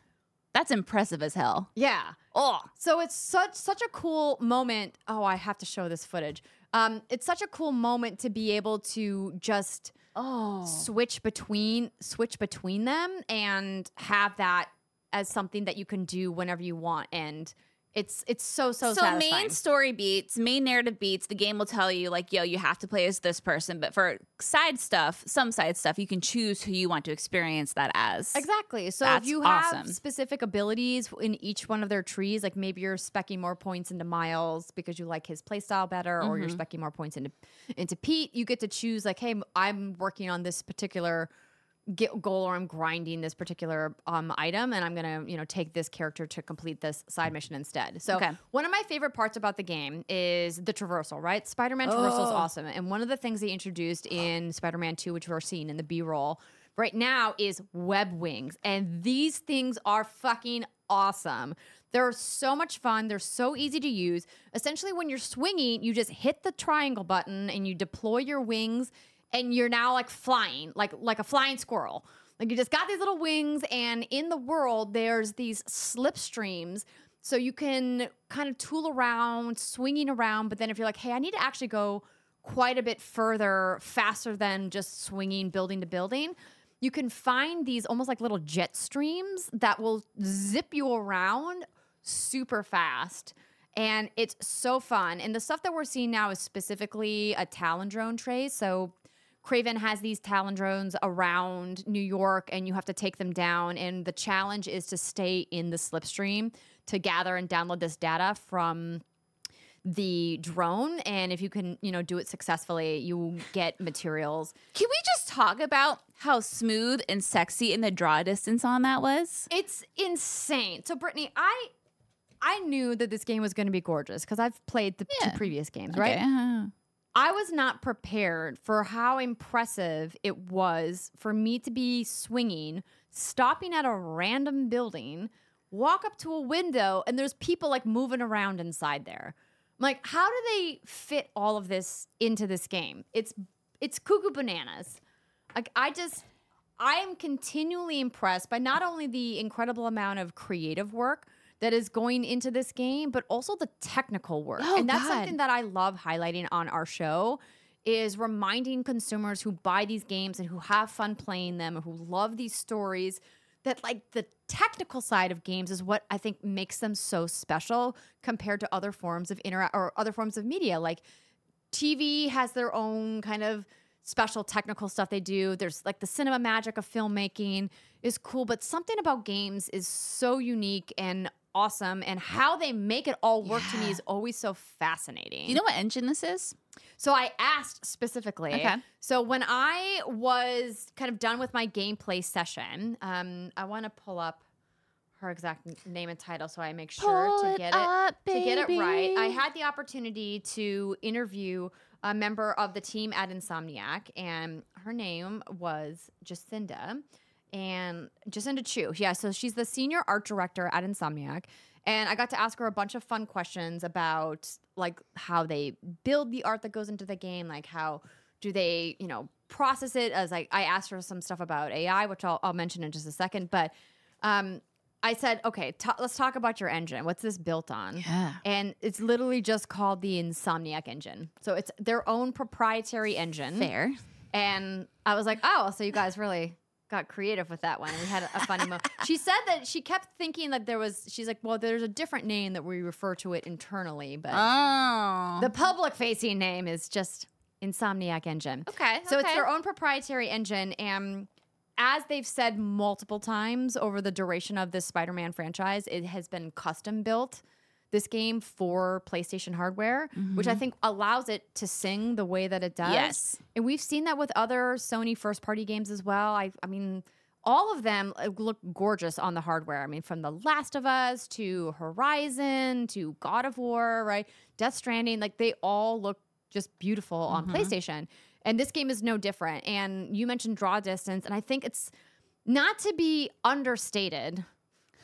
that's impressive as hell. yeah, Oh, so it's such such a cool moment. Oh, I have to show this footage. Um, it's such a cool moment to be able to just oh. switch between switch between them and have that as something that you can do whenever you want. And it's it's so so, So satisfying. main story beats, main narrative beats, the game will tell you like, yo, you have to play as this person. But for side stuff, some side stuff, you can choose who you want to experience that as. Exactly. So That's if you have awesome. specific abilities in each one of their trees, like maybe you're specking more points into Miles because you like his playstyle better, or you're Mm-hmm. specking more points into into Pete, you get to choose like, hey, I'm working on this particular get goal or I'm grinding this particular um, item and I'm gonna you know take this character to complete this side mission instead. So Okay. one of my favorite parts about the game is the traversal. Right, Spider-Man traversal is Oh. awesome, and one of the things they introduced in Spider-Man Two, which we're seeing in the B-roll right now, is web wings, and these things are fucking awesome. They're so much fun. They're so easy to use. Essentially, when you're swinging, you just hit the triangle button and you deploy your wings, and you're now like flying, like like a flying squirrel. Like you just got these little wings, and in the world, there's these slipstreams. So you can kind of tool around, swinging around. But then if you're like, hey, I need to actually go quite a bit further, faster than just swinging building to building, you can find these almost like little jet streams that will zip you around super fast. And it's so fun. And the stuff that we're seeing now is specifically a Talon drone tray. So Kraven has these Talon drones around New York, and you have to take them down. And the challenge is to stay in the slipstream to gather and download this data from the drone and if you can you know do it successfully you get materials Can we just talk about how smooth and sexy in the draw distance on that was? it's insane so brittany i i knew that this game was going to be gorgeous because i've played the Yeah. two previous games right Okay. I was not prepared for how impressive it was for me to be swinging, stopping at a random building, walk up to a window, and there's people like moving around inside there. I'm like, how do they fit all of this into this game? It's it's cuckoo bananas. Like I just I am continually impressed by not only the incredible amount of creative work that is going into this game, but also the technical work. Oh, and that's God. something that I love highlighting on our show is reminding consumers who buy these games and who have fun playing them and who love these stories that like the technical side of games is what I think makes them so special compared to other forms of interact or other forms of media like TV has their own kind of special technical stuff they do. There's like the cinema magic of filmmaking is cool, but something about games is so unique and awesome and how they make it all work to me is always so fascinating. You know what engine this is? So I asked specifically. Okay. So when I was kind of done with my gameplay session, um, I want to pull up her exact name and title so I make sure Pull to it get up, it to get it right. I had the opportunity to interview a member of the team at Insomniac, and her name was Jacinda. And Jacinda Chu, yeah, so she's the senior art director at Insomniac. And I got to ask her a bunch of fun questions about like how they build the art that goes into the game, like how do they, you know, process it as like I asked her some stuff about AI, which I'll, I'll mention in just a second. But um, I said, okay, ta- let's talk about your engine. What's this built on? Yeah. And it's literally just called the Insomniac engine. So it's their own proprietary engine. Fair. And I was like, oh, so you guys really got creative with that one. We had a funny moment. She said that she kept thinking that there was, she's like, well, there's a different name that we refer to it internally, but Oh. the public facing name is just Insomniac Engine. Okay, So it's their own proprietary engine. And as they've said multiple times over the duration of this Spider Man franchise, it has been custom built. This game for PlayStation hardware, which I think allows it to sing the way that it does. Yes. And we've seen that with other Sony first party games as well. I, I mean, all of them uh, look gorgeous on the hardware. I mean, from The Last of Us to Horizon to God of War, right? Death Stranding, like they all look just beautiful on PlayStation. And this game is no different. And you mentioned draw distance, and I think it's not to be understated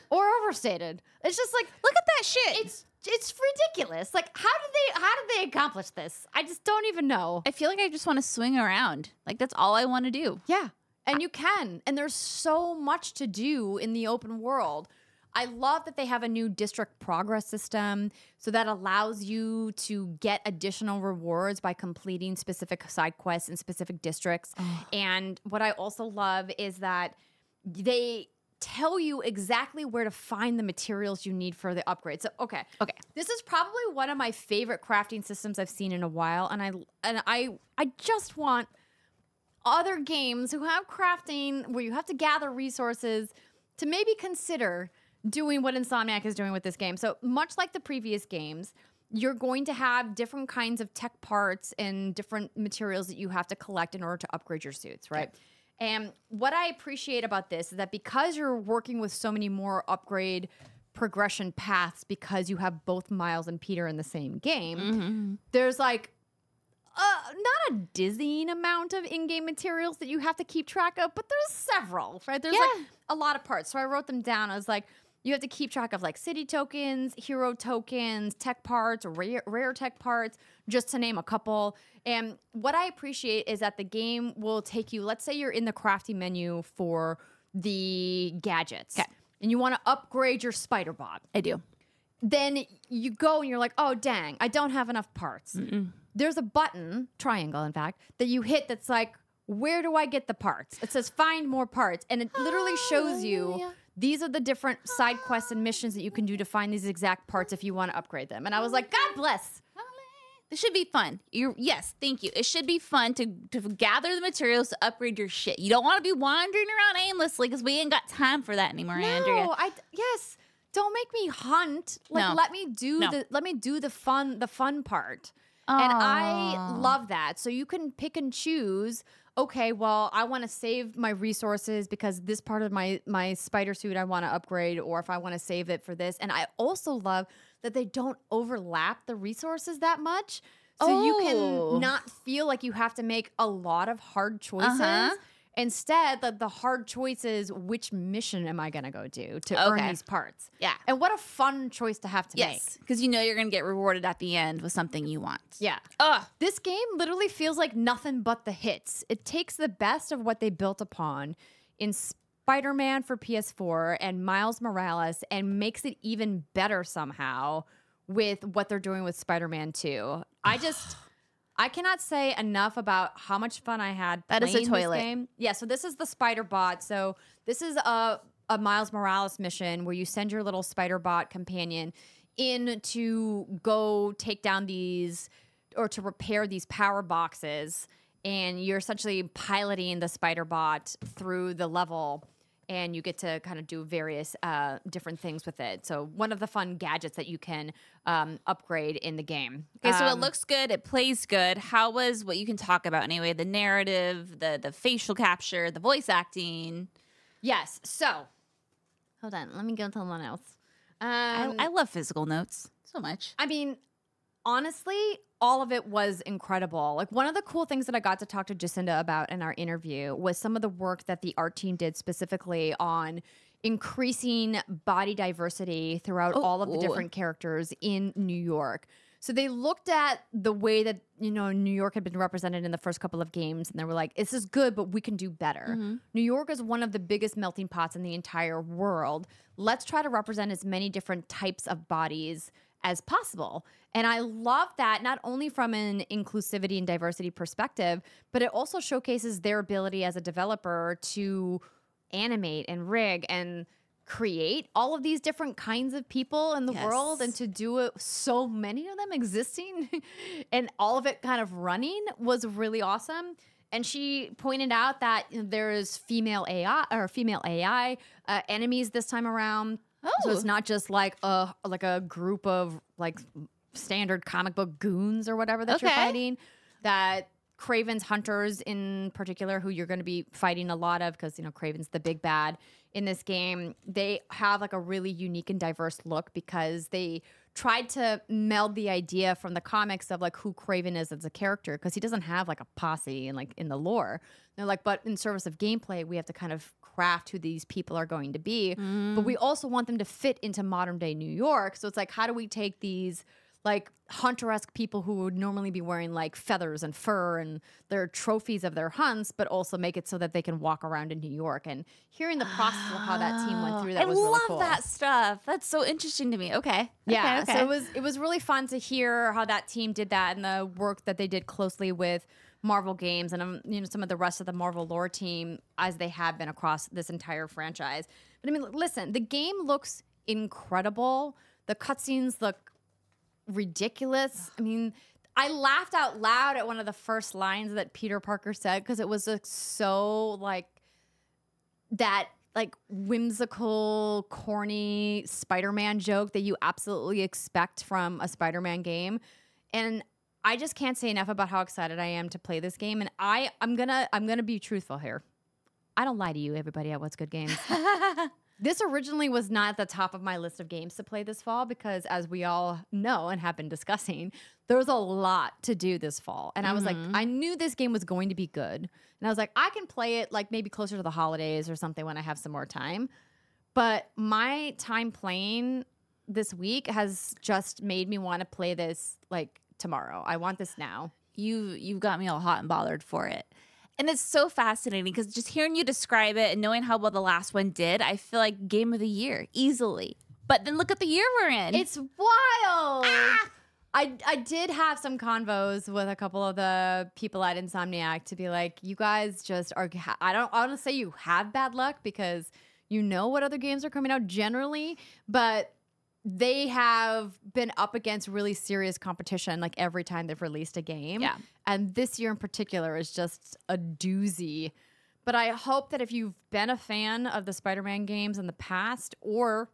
or overstated. It's just like Look at that shit. it's it's ridiculous. Like how did they how did they accomplish this? I just don't even know. I feel like I just want to swing around. Like that's all I want to do. Yeah. And you can. And there's so much to do in the open world. I love that they have a new district progress system. So that allows you to get additional rewards by completing specific side quests in specific districts. And what I also love is that they tell you exactly where to find the materials you need for the upgrade. So okay. Okay. This is probably one of my favorite crafting systems I've seen in a while and I and I I just want other games who have crafting where you have to gather resources to maybe consider doing what Insomniac is doing with this game. So, much like the previous games, you're going to have different kinds of tech parts and different materials that you have to collect in order to upgrade your suits, right? And what I appreciate about this is that because you're working with so many more upgrade progression paths because you have both Miles and Peter in the same game, there's like uh, not a dizzying amount of in-game materials that you have to keep track of, but there's several, right? There's like a lot of parts. So I wrote them down. I was like, you have to keep track of like city tokens, hero tokens, tech parts, rare, rare tech parts, just to name a couple. And what I appreciate is that the game will take you, let's say you're in the crafting menu for the gadgets. Okay. And you want to upgrade your spider bot I do. then you go and you're like, oh, dang, I don't have enough parts. There's a button, triangle, in fact, that you hit that's like, where do I get the parts? It says find more parts. And it literally ah, shows you. These are the different side quests and missions that you can do to find these exact parts if you want to upgrade them. And I was like, God bless. This should be fun. You yes, thank you. It should be fun to to gather the materials to upgrade your shit. You don't want to be wandering around aimlessly because we ain't got time for that anymore, Andrea. No, I, yes. don't make me hunt. Like No. let me do No. the let me do the fun the fun part. And I love that. So you can pick and choose. Okay, well, I want to save my resources because this part of my my spider suit I want to upgrade, or if I want to save it for this. And I also love that they don't overlap the resources that much. So you Oh. can not feel like you have to make a lot of hard choices. Uh-huh. Instead, the, the hard choice is which mission am I going to go do to earn these parts? Yeah. And what a fun choice to have to Yes, because you know you're gonna get rewarded at the end with something you want. Yeah. Ugh. This game literally feels like nothing but the hits. It takes the best of what they built upon in Spider Man for PS4 and Miles Morales and makes it even better somehow with what they're doing with Spider Man 2. I just. I cannot say enough about how much fun I had. That is a playing this toilet. game. Yeah, so this is the Spider Bot. So this is a a Miles Morales mission where you send your little Spider Bot companion in to go take down these or to repair these power boxes, and you're essentially piloting the Spider Bot through the level. And you get to kind of do various uh, different things with it. So one of the fun gadgets that you can um, upgrade in the game. Okay, so it Um, looks good. It plays good. How was what you can talk about anyway? The narrative, the the facial capture, the voice acting. Yes. So, hold on. Let me go to someone else. Um, I, I love physical notes so much. I mean, honestly, all of it was incredible. Like one of the cool things that I got to talk to Jacinda about in our interview was some of the work that the art team did specifically on increasing body diversity throughout Oh, all of the ooh. different characters in New York. So they looked at the way that you know New York had been represented in the first couple of games, and they were like, "This is good, but we can do better." Mm-hmm. New York is one of the biggest melting pots in the entire world. Let's try to represent as many different types of bodies as possible. And I love that not only from an inclusivity and diversity perspective, but it also showcases their ability as a developer to animate and rig and create all of these different kinds of people in the world and to do it so many of them existing and all of it kind of running was really awesome and she pointed out that you know, there is female AI or female AI uh, enemies this time around. So it's Oh. not just like a like a group of like standard comic book goons or whatever that you're fighting. That Kraven's hunters in particular, who you're going to be fighting a lot of, because you know Kraven's the big bad in this game. They have like a really unique and diverse look because they tried to meld the idea from the comics of like who Kraven is as a character because he doesn't have like a posse and like in the lore. They're like, but in service of gameplay, we have to kind of craft who these people are going to be. But we mm. also want them to fit into modern day New York. So it's like, how do we take these like hunter-esque people who would normally be wearing like feathers and fur and their trophies of their hunts, but also make it so that they can walk around in New York. And hearing the process of how that team went through that I was love really cool. that stuff. That's so interesting to me. Okay. Yeah, Okay, so it was it was really fun to hear how that team did that and the work that they did closely with Marvel Games and um, you know some of the rest of the Marvel lore team as they have been across this entire franchise. But I mean, listen, the game looks incredible. The cutscenes look ridiculous. I mean, I laughed out loud at one of the first lines that Peter Parker said because it was like, so like that like whimsical, corny Spider-Man joke that you absolutely expect from a Spider-Man game. And I just can't say enough about how excited I am to play this game. And I, I'm gonna, I'm gonna be truthful here. I don't lie to you, everybody at What's Good Games. This originally was not at the top of my list of games to play this fall because, as we all know and have been discussing, there's a lot to do this fall. And I was like, mm-hmm. I knew this game was going to be good. And I was like, I can play it like maybe closer to the holidays or something when I have some more time. But my time playing this week has just made me want to play this like tomorrow. I want this now. you you've got me all hot and bothered for it. And it's so fascinating because just hearing you describe it and knowing how well the last one did, I feel like game of the year easily. But then look at the year we're in. It's wild. Ah! I, I did have some convos with a couple of the people at Insomniac to be like, you guys just are. I don't I don't say you have bad luck because you know what other games are coming out generally, but they have been up against really serious competition like every time they've released a game. Yeah. And this year in particular is just a doozy. But I hope that if you've been a fan of the Spider Man games in the past, or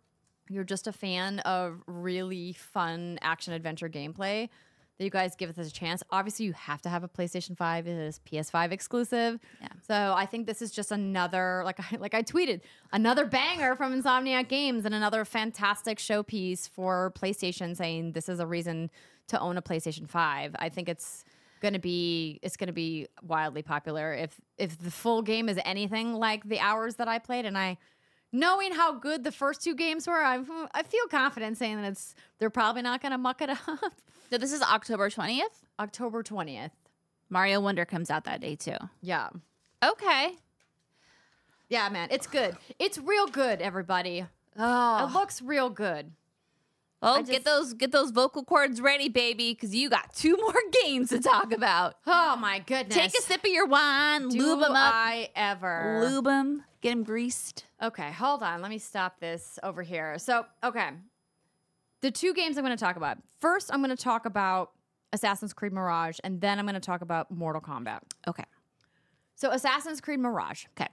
you're just a fan of really fun action adventure gameplay, that you guys give us a chance. Obviously, you have to have a PlayStation 5. It is PS5 exclusive. Yeah. So I think this is just another, like I, like I tweeted, another banger from Insomniac Games and another fantastic showpiece for PlayStation saying this is a reason to own a PlayStation 5. I think it's going to be it's going to be wildly popular if if the full game is anything like the hours that I played and I knowing how good the first two games were I I feel confident saying that it's they're probably not going to muck it up. So this is October 20th. October 20th. Mario Wonder comes out that day too. Yeah. Okay. Yeah, man, it's good. It's real good, everybody. Oh, It looks real good. Well, I get those get those vocal cords ready, baby, because you got two more games to talk about. Oh my goodness. Take a sip of your wine, Do lube them up, I ever? lube them, get them greased. Okay, hold on. Let me stop this over here. So, okay. The two games I'm going to talk about. First, I'm going to talk about Assassin's Creed Mirage, and then I'm going to talk about Mortal Kombat. Okay. So, Assassin's Creed Mirage. Okay.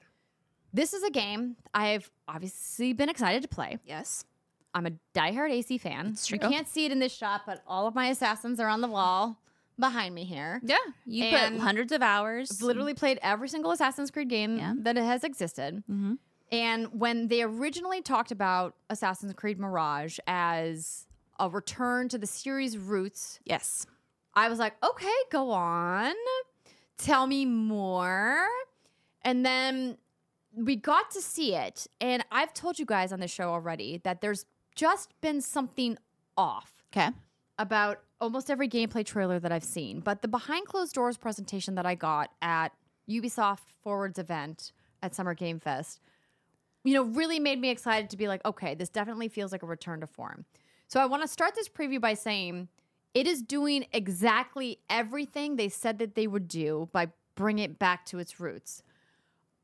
This is a game I've obviously been excited to play. Yes. I'm a diehard AC fan. It's You can't see it in this shot, but all of my assassins are on the wall behind me here. Yeah. You And put hundreds of hours. I've literally played every single Assassin's Creed game Yeah. that has existed. Mhm. And when they originally talked about Assassin's Creed Mirage as a return to the series roots, Yes. I was like, okay, go on. Tell me more. And then we got to see it. And I've told you guys on the show already that there's just been something off Okay. about almost every gameplay trailer that I've seen. But the behind closed doors presentation that I got at Ubisoft Forwards event at Summer Game Fest, you know, really made me excited to be like, okay, this definitely feels like a return to form. So I want to start this preview by saying it is doing exactly everything they said that they would do by bringing it back to its roots.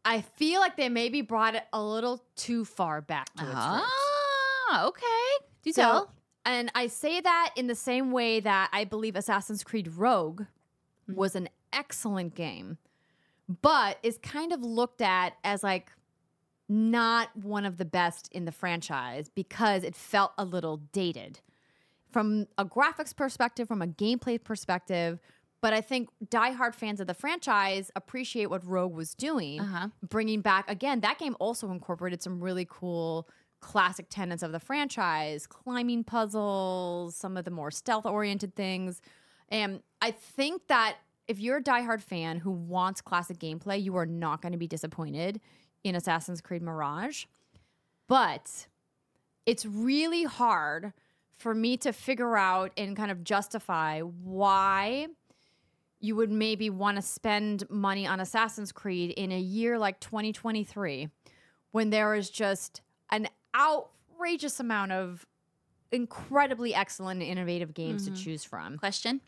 I feel like they maybe brought it a little too far back to its uh-huh. roots. Ah, okay. Do So, tell. and I say that in the same way that I believe Assassin's Creed Rogue was an excellent game, but is kind of looked at as like not one of the best in the franchise because it felt a little dated from a graphics perspective, from a gameplay perspective. But I think diehard fans of the franchise appreciate what Rogue was doing, Uh-huh. bringing back again. That game also incorporated some really cool classic tenets of the franchise, climbing puzzles, some of the more stealth-oriented things. And I think that if you're a diehard fan who wants classic gameplay, you are not going to be disappointed in Assassin's Creed Mirage. But it's really hard for me to figure out and kind of justify why you would maybe want to spend money on Assassin's Creed in a year like 2023 when there is just an outrageous amount of incredibly excellent and innovative games to mm-hmm. choose from. Question.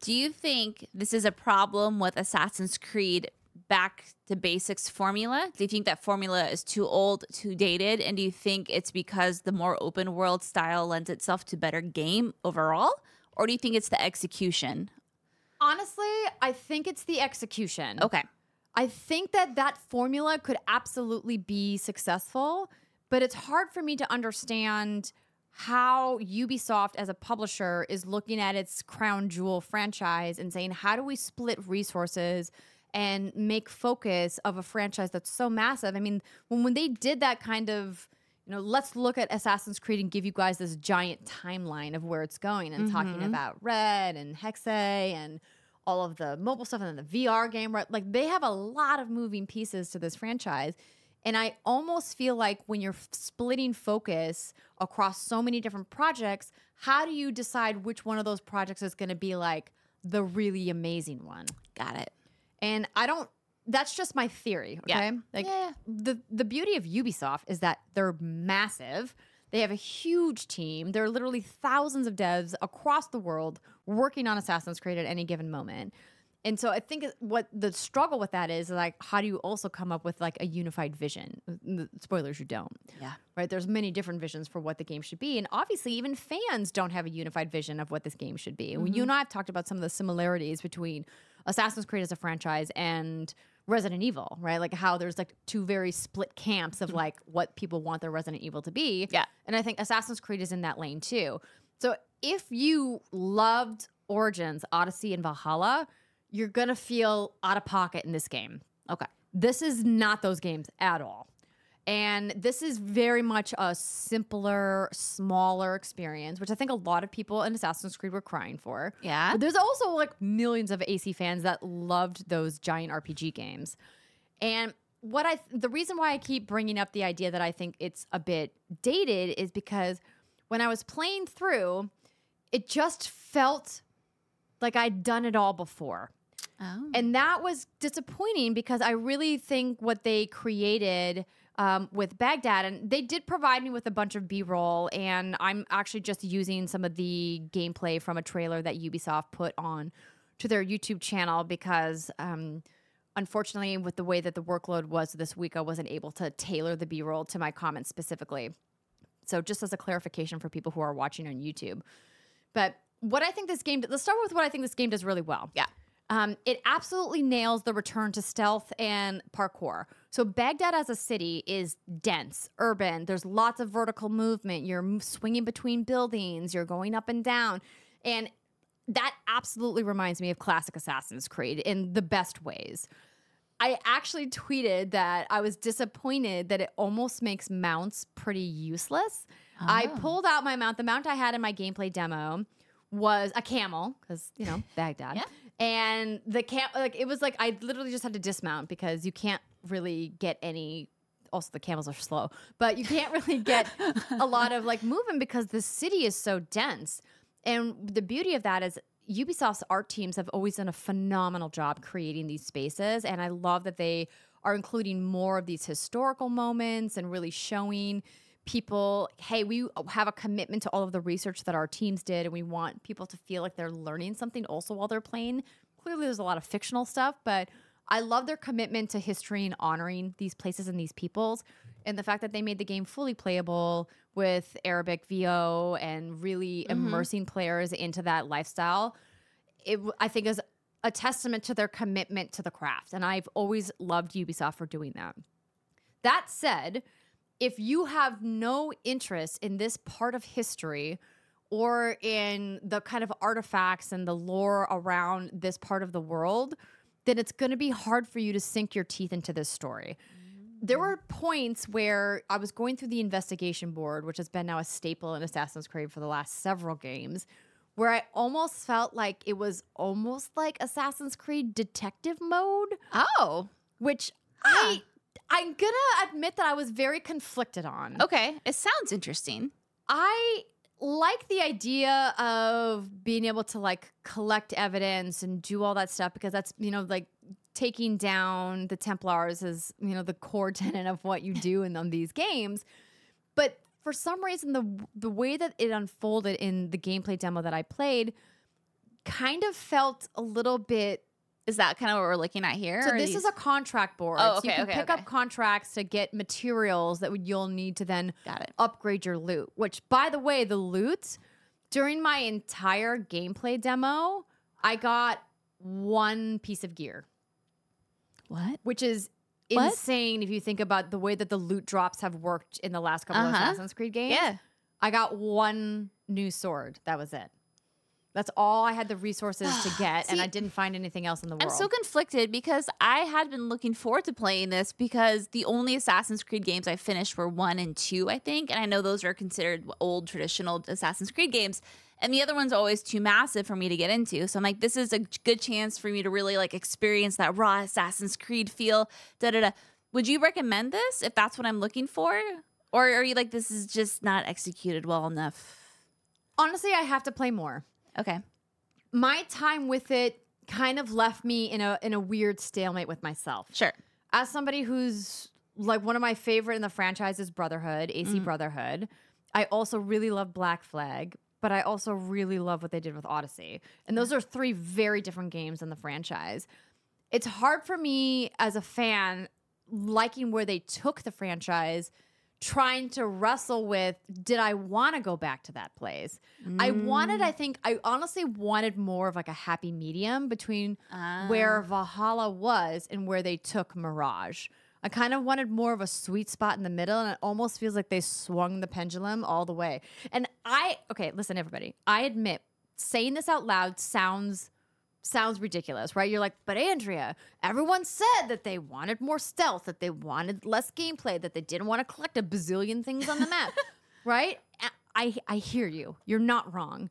Do you think this is a problem with Assassin's Creed back to basics formula? Do you think that formula is too old, too dated? And do you think it's because the more open world style lends itself to better game overall? Or do you think it's the execution? Honestly, I think it's the execution. Okay. I think that that formula could absolutely be successful, but it's hard for me to understand how Ubisoft as a publisher is looking at its crown jewel franchise and saying, how do we split resources and make focus of a franchise that's so massive? I mean, when, when they did that kind of, you know, let's look at Assassin's Creed and give you guys this giant timeline of where it's going and talking mm-hmm. about Red and Hexe and all of the mobile stuff and then the VR game, right? Like they have a lot of moving pieces to this franchise. And I almost feel like when you're splitting focus across so many different projects, how do you decide which one of those projects is going to be like the really amazing one? Got it. And I don't that's just my theory, okay? Yeah. Like Yeah. the the beauty of Ubisoft is that they're massive. They have a huge team. There are literally thousands of devs across the world working on Assassin's Creed at any given moment. And so I think what the struggle with that is like how do you also come up with like a unified vision? Spoilers you don't Yeah. right? There's many different visions for what the game should be. And obviously, even fans don't have a unified vision of what this game should be. When you mm-hmm. and I have talked about some of the similarities between Assassin's Creed as a franchise and Resident Evil, right? Like how there's like two very split camps of mm-hmm. like what people want their Resident Evil to be. Yeah. And I think Assassin's Creed is in that lane too. So if you loved Origins, Odyssey, and Valhalla, you're gonna feel out of pocket in this game. Okay. This is not those games at all. And this is very much a simpler, smaller experience, which I think a lot of people in Assassin's Creed were crying for. Yeah. But there's also like millions of AC fans that loved those giant RPG games. And what I the reason why I keep bringing up the idea that I think it's a bit dated is because when I was playing through, it just felt like I'd done it all before. Oh. And that was disappointing because I really think what they created um, with Baghdad, and they did provide me with a bunch of B roll, and I'm actually just using some of the gameplay from a trailer that Ubisoft put on to their YouTube channel because. Um, Unfortunately, with the way that the workload was this week, I wasn't able to tailor the B roll to my comments specifically. So, just as a clarification for people who are watching on YouTube. But what I think this game, let's start with what I think this game does really well. Yeah. Um, it absolutely nails the return to stealth and parkour. So Baghdad as a city is dense, urban. There's lots of vertical movement. You're swinging between buildings. You're going up and down, and that absolutely reminds me of classic Assassin's Creed in the best ways. I actually tweeted that I was disappointed that it almost makes mounts pretty useless. I pulled out my mount. The mount I had in my gameplay demo was a camel because you know Baghdad. Yeah. And the camp like it was like I literally just had to dismount because you can't really get any. Also, the camels are slow, but you can't really get a lot of like movement because the city is so dense. And the beauty of that is Ubisoft's art teams have always done a phenomenal job creating these spaces. And I love that they are including more of these historical moments and really showing people, hey, we have a commitment to all of the research that our teams did. And we want people to feel like they're learning something also while they're playing. Clearly, there's a lot of fictional stuff, but I love their commitment to history and honoring these places and these peoples. And the fact that they made the game fully playable with Arabic VO and really mm-hmm. immersing players into that lifestyle, it I think is a testament to their commitment to the craft. And I've always loved Ubisoft for doing that. That said, if you have no interest in this part of history or in the kind of artifacts and the lore around this part of the world, then it's going to be hard for you to sink your teeth into this story. Mm-hmm. There were points where I was going through the investigation board, which has been now a staple in Assassin's Creed for the last several games, where I almost felt like it was almost like Assassin's Creed detective mode Oh. which I ah. I'm gonna admit that I was very conflicted on. Okay. It sounds interesting. I like the idea of being able to like collect evidence and do all that stuff because that's you know like taking down the Templars is you know the core tenet of what you do in them, these games. But for some reason, the the way that it unfolded in the gameplay demo that I played kind of felt a little bit Is that kind of what we're looking at here? so this these- is a contract board. Oh, so you can okay, pick okay. up contracts to get materials that you'll need to then Got it. upgrade your loot. Which, by the way, the loot during my entire gameplay demo, I got one piece of gear, what? which is What? insane if you think about the way that the loot drops have worked in the last couple of Uh-huh. Assassin's Creed games. Yeah. I got one new sword. That was it. That's all I had the resources to get, and I didn't find anything else in the world. I'm so conflicted because I had been looking forward to playing this because the only Assassin's Creed games I finished were one and two, I think. And I know those are considered old traditional Assassin's Creed games. And the other one's always too massive for me to get into. So I'm like, this is a good chance for me to really like experience that raw Assassin's Creed feel. Da da da. Would you recommend this if that's what I'm looking for? Or are you like, this is just not executed well enough? Honestly, I have to play more. Okay. my time with it kind of left me in a in a weird stalemate with myself. Sure. As somebody who's like one of my favorite in the franchise is Brotherhood, AC Mm. Brotherhood. I also really love Black Flag, but I also really love what they did with Odyssey. And those are three very different games in the franchise. It's hard for me as a fan liking where they took the franchise trying to wrestle with did I want to go back to that place? I wanted, I mm. think, I honestly wanted more of like a happy medium between where ah. Valhalla was and where they took Mirage. I kind of wanted more of a sweet spot in the middle, and it almost feels like they swung the pendulum all the way. And I, okay, listen, everybody, I admit saying this out loud sounds sounds ridiculous, right? You're like, but Andrea, everyone said that they wanted more stealth, that they wanted less gameplay, that they didn't want to collect a bazillion things on the map, right? I, I hear you. You're not wrong.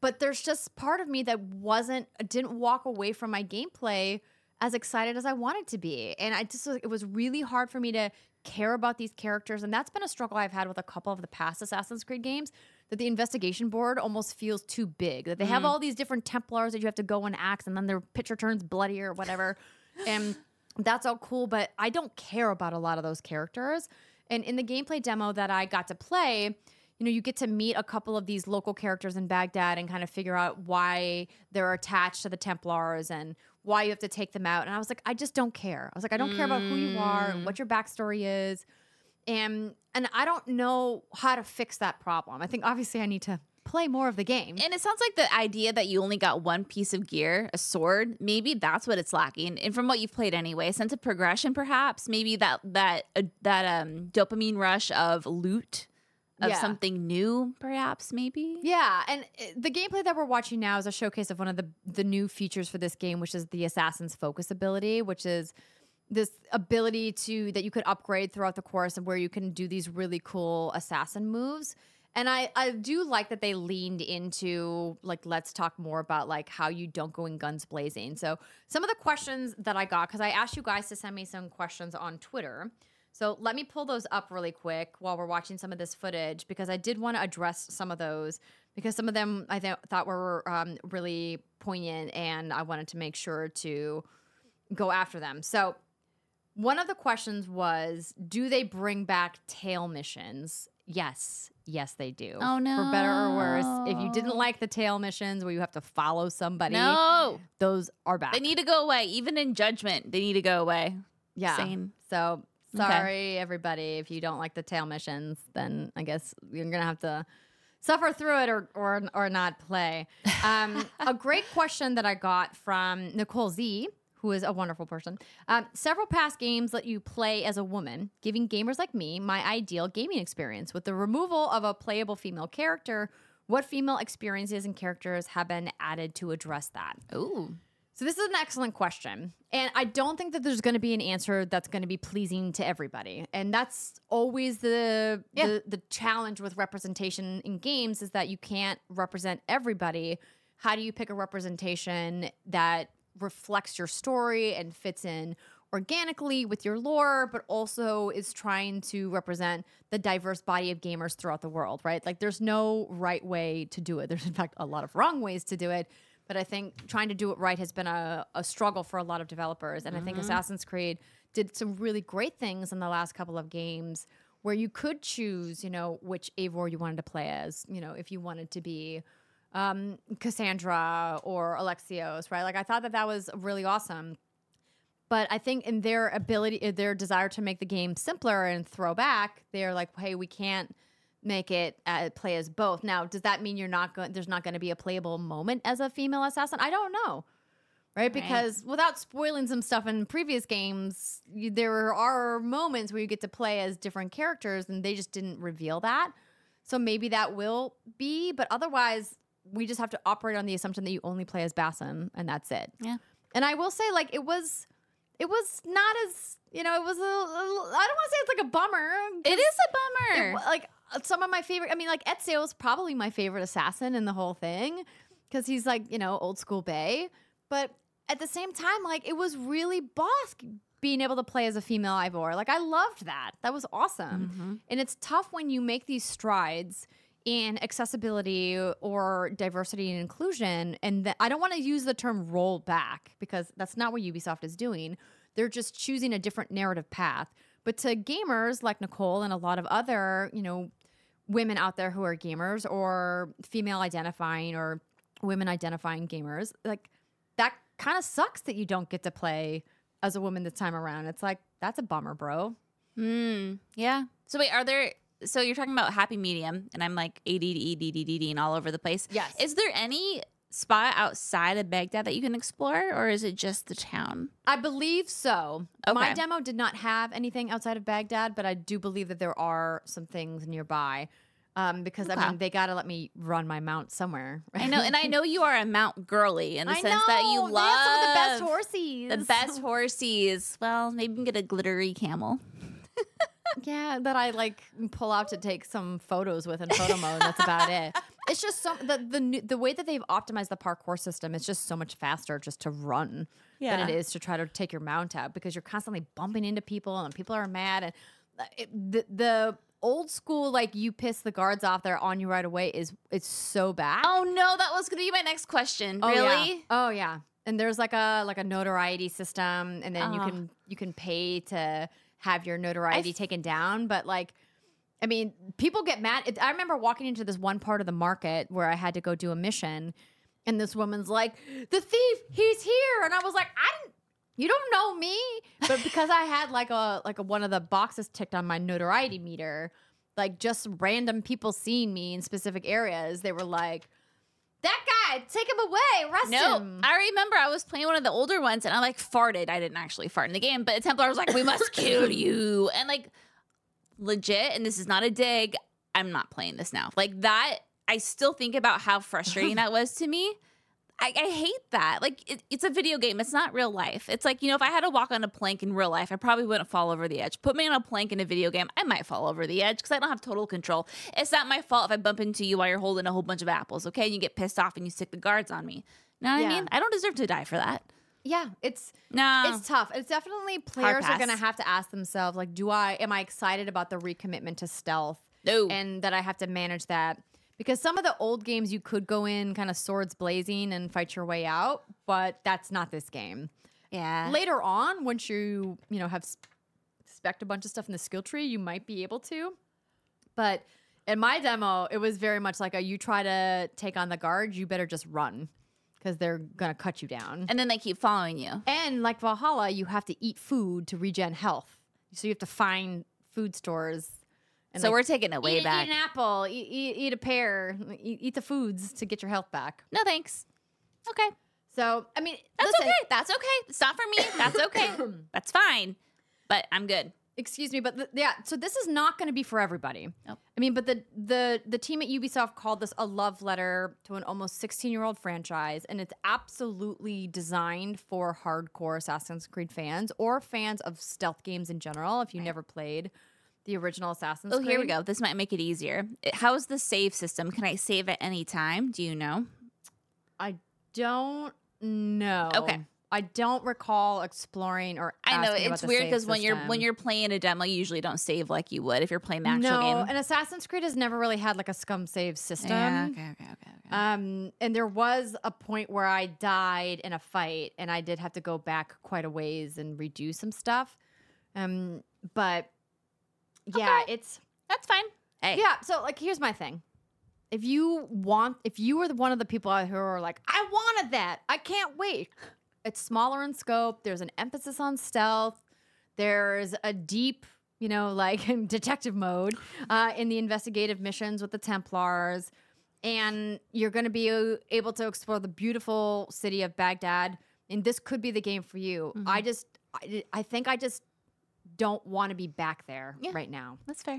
But there's just part of me that wasn't didn't walk away from my gameplay as excited as I wanted to be. And I just it was really hard for me to care about these characters and that's been a struggle I've had with a couple of the past Assassin's Creed games that the investigation board almost feels too big. That they have mm. all these different Templars that you have to go and axe and then their picture turns bloody or whatever. and that's all cool, but I don't care about a lot of those characters. And in the gameplay demo that I got to play, you know, you get to meet a couple of these local characters in Baghdad and kind of figure out why they're attached to the Templars and why you have to take them out. And I was like, I just don't care. I was like, I don't care about who you are and what your backstory is. And and I don't know how to fix that problem. I think obviously I need to play more of the game. And it sounds like the idea that you only got one piece of gear, a sword, maybe that's what it's lacking. And from what you've played anyway, a sense of progression, perhaps, maybe that that uh, that um dopamine rush of loot of Yeah. something new, perhaps, maybe. Yeah, and uh, the gameplay that we're watching now is a showcase of one of the the new features for this game, which is the assassin's focus ability, which is this ability to that you could upgrade throughout the course and where you can do these really cool assassin moves. And I I do like that they leaned into like let's talk more about like how you don't go in guns blazing. So some of the questions that I got because I asked you guys to send me some questions on Twitter. So let me pull those up really quick while we're watching some of this footage because I did want to address some of those because some of them I th- thought were um, really poignant and I wanted to make sure to go after them. So one of the questions was Do they bring back tail missions? Yes. Yes, they do. Oh, no, For better or worse. If you didn't like the tail missions where you have to follow somebody, No, those are back. they need to go away. Even in judgment, they need to go away. Yeah. Same. So Okay. sorry, everybody. If you don't like the tail missions, then I guess you're gonna have to suffer through it or or or not play. Um, a great question that I got from Nicole Z. Who is a wonderful person. Um, several past games let you play as a woman, giving gamers like me my ideal gaming experience. With the removal of a playable female character, what female experiences and characters have been added to address that? Ooh. So this is an excellent question. And I don't think that there's going to be an answer that's going to be pleasing to everybody. And that's always the, Yeah. the the challenge with representation in games is that you can't represent everybody. How do you pick a representation that reflects your story and fits in organically with your lore, but also is trying to represent the diverse body of gamers throughout the world, right? Like there's no right way to do it. There's in fact a lot of wrong ways to do it. But I think trying to do it right has been a, a struggle for a lot of developers. And I think Assassin's Creed did some really great things in the last couple of games where you could choose, you know, which Eivor you wanted to play as, you know, if you wanted to be um, Cassandra or Alexios, right? Like I thought that that was really awesome. But I think in their ability, their desire to make the game simpler and throw back, they're like, hey, we can't make it uh, play as both. Now, does that mean you're not going? There's not going to be a playable moment as a female assassin? I don't know, right? Because without spoiling some stuff in previous games, you, there are moments where you get to play as different characters, and they just didn't reveal that. So maybe that will be, but otherwise, we just have to operate on the assumption that you only play as Basim, and that's it. Yeah. And I will say, like, it was, it was not as, you know, it was a, a I don't want to say it's like a bummer. It is a bummer. wa- like some of my favorite. I mean, like Ezio's probably my favorite assassin in the whole thing because he's like, you know, old school Bay. But at the same time, like, it was really boss being able to play as a female Eivor. Like, I loved that. That was awesome. Mm-hmm. And it's tough when you make these strides in accessibility or diversity and inclusion. And th- I don't want to use the term roll back because that's not what Ubisoft is doing. They're just choosing a different narrative path. But to gamers like Nicole and a lot of other, you know, women out there who are gamers or female identifying or women identifying gamers, like that kind of sucks that you don't get to play as a woman this time around. It's like, that's a bummer, bro. Mm, yeah. So wait, are there? So you're talking about happy medium, and I'm like ADD, EDD, and all over the place. Yes. Is there any spot outside of Baghdad that you can explore, or is it just the town? I believe so. My demo did not have anything outside of Baghdad, but I do believe that there are some things nearby. Um, because I mean, they got to let me run my mount somewhere. I know, and I know you are a Mount girly in the I sense that you love some of the best horses. The best horses. Well, maybe you can get a glittery camel. Yeah, that I like pull out to take some photos with in photo mode. That's about it. It's just some the the new- the way that they've optimized the parkour system. It's just so much faster just to run than it is to try to take your mount out because you're constantly bumping into people and people are mad and uh, it, the the old school like you piss the guards off they're on you right away is it's so bad. Oh no, that was gonna be my next question. Oh, yeah. really? Oh yeah. And there's like a like a notoriety system, and then you Oh. can you can pay to have your notoriety taken down. But like, I mean, people get mad. I remember walking into this one part of the market where I had to go do a mission, and this woman's like, "The thief, he's here," and I was like, "I didn't." You don't know me, but because I had like a like a, one of the boxes ticked on my notoriety meter, like just random people seeing me in specific areas, they were like, "That guy, take him away, arrest No, him." I remember I was playing one of the older ones and I like farted. I didn't actually fart in the game, but Templar was like, "We must kill you," and like legit. And this is not a dig. I'm not playing this now. Like that. I still think about how frustrating that was to me. I, I hate that. Like it, it's a video game. It's not real life. It's like you know, if I had to walk on a plank in real life, I probably wouldn't fall over the edge. Put me on a plank in a video game, I might fall over the edge because I don't have total control. It's not my fault if I bump into you while you're holding a whole bunch of apples. Okay, and you get pissed off and you stick the guards on me. You Know what Yeah. I mean? I don't deserve to die for that. Yeah, it's No, it's tough. It's definitely players are going to have to ask themselves like do I am I excited about the recommitment to stealth no. and that I have to manage that because some of the old games you could go in kind of swords blazing and fight your way out, but that's not this game. yeah. Later on, once you, you know, have spec a bunch of stuff in the skill tree, you might be able to. But in my demo, it was very much like a you try to take on the guard, you better just run because they're to cut you down. and then they keep following you. And like Valhalla, you have to eat food to regen health. So you have to find food stores. And So like, we're taking it way eat, back. Eat an apple. Eat, eat, eat a pear. Eat, eat the foods to get your health back. No thanks. Okay. So I mean, That's listen, okay. That's okay. It's not for me. That's okay. That's fine. But I'm good. Excuse me, but th- yeah. So this is not going to be for everybody. Nope. I mean, but the the the team at Ubisoft called this a love letter to an almost 16 year old franchise, and it's absolutely designed for hardcore Assassin's Creed fans or fans of stealth games in general. If you never played the original Assassin's Oh, Creed. here we go. This might make it easier. How's the save system? Can I save at any time? Do you know? I don't know. Okay. I don't recall exploring or. I know it's weird because when you're when you're playing a demo, you usually don't save like you would if you're playing the actual no, game. and Assassin's Creed has never really had like a scum save system. Yeah, okay, okay, okay, okay. Um, and there was a point where I died in a fight, and I did have to go back quite a ways and redo some stuff. Um, but yeah, it's That's fine. Hey, yeah. So like, here's my thing: if you want, if you are the, one of the people out here who are like, I wanted that, I can't wait. It's smaller in scope. There's an emphasis on stealth. There's a deep, you know, like detective mode uh, in the investigative missions with the Templars, and you're going to be able to explore the beautiful city of Baghdad. And this could be the game for you. I just, I, I think I just don't want to be back there Yeah. right now. that's fair.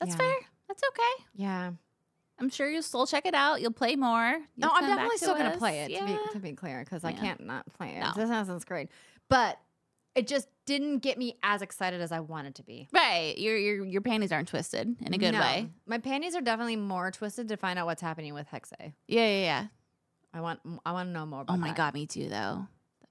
That's Yeah. fair. That's okay. Yeah. I'm sure you'll still check it out. You'll play more. No, You'll I'm definitely still going to play it, to, be, to be clear, because I can't not play it. No. This sounds great. But it just didn't get me as excited as I wanted to be. Right. Your your your panties aren't twisted in a good No. way. My panties are definitely more twisted to find out what's happening with Hexe. Yeah, yeah, yeah. I want I want to know more about Oh my that. god, me too though.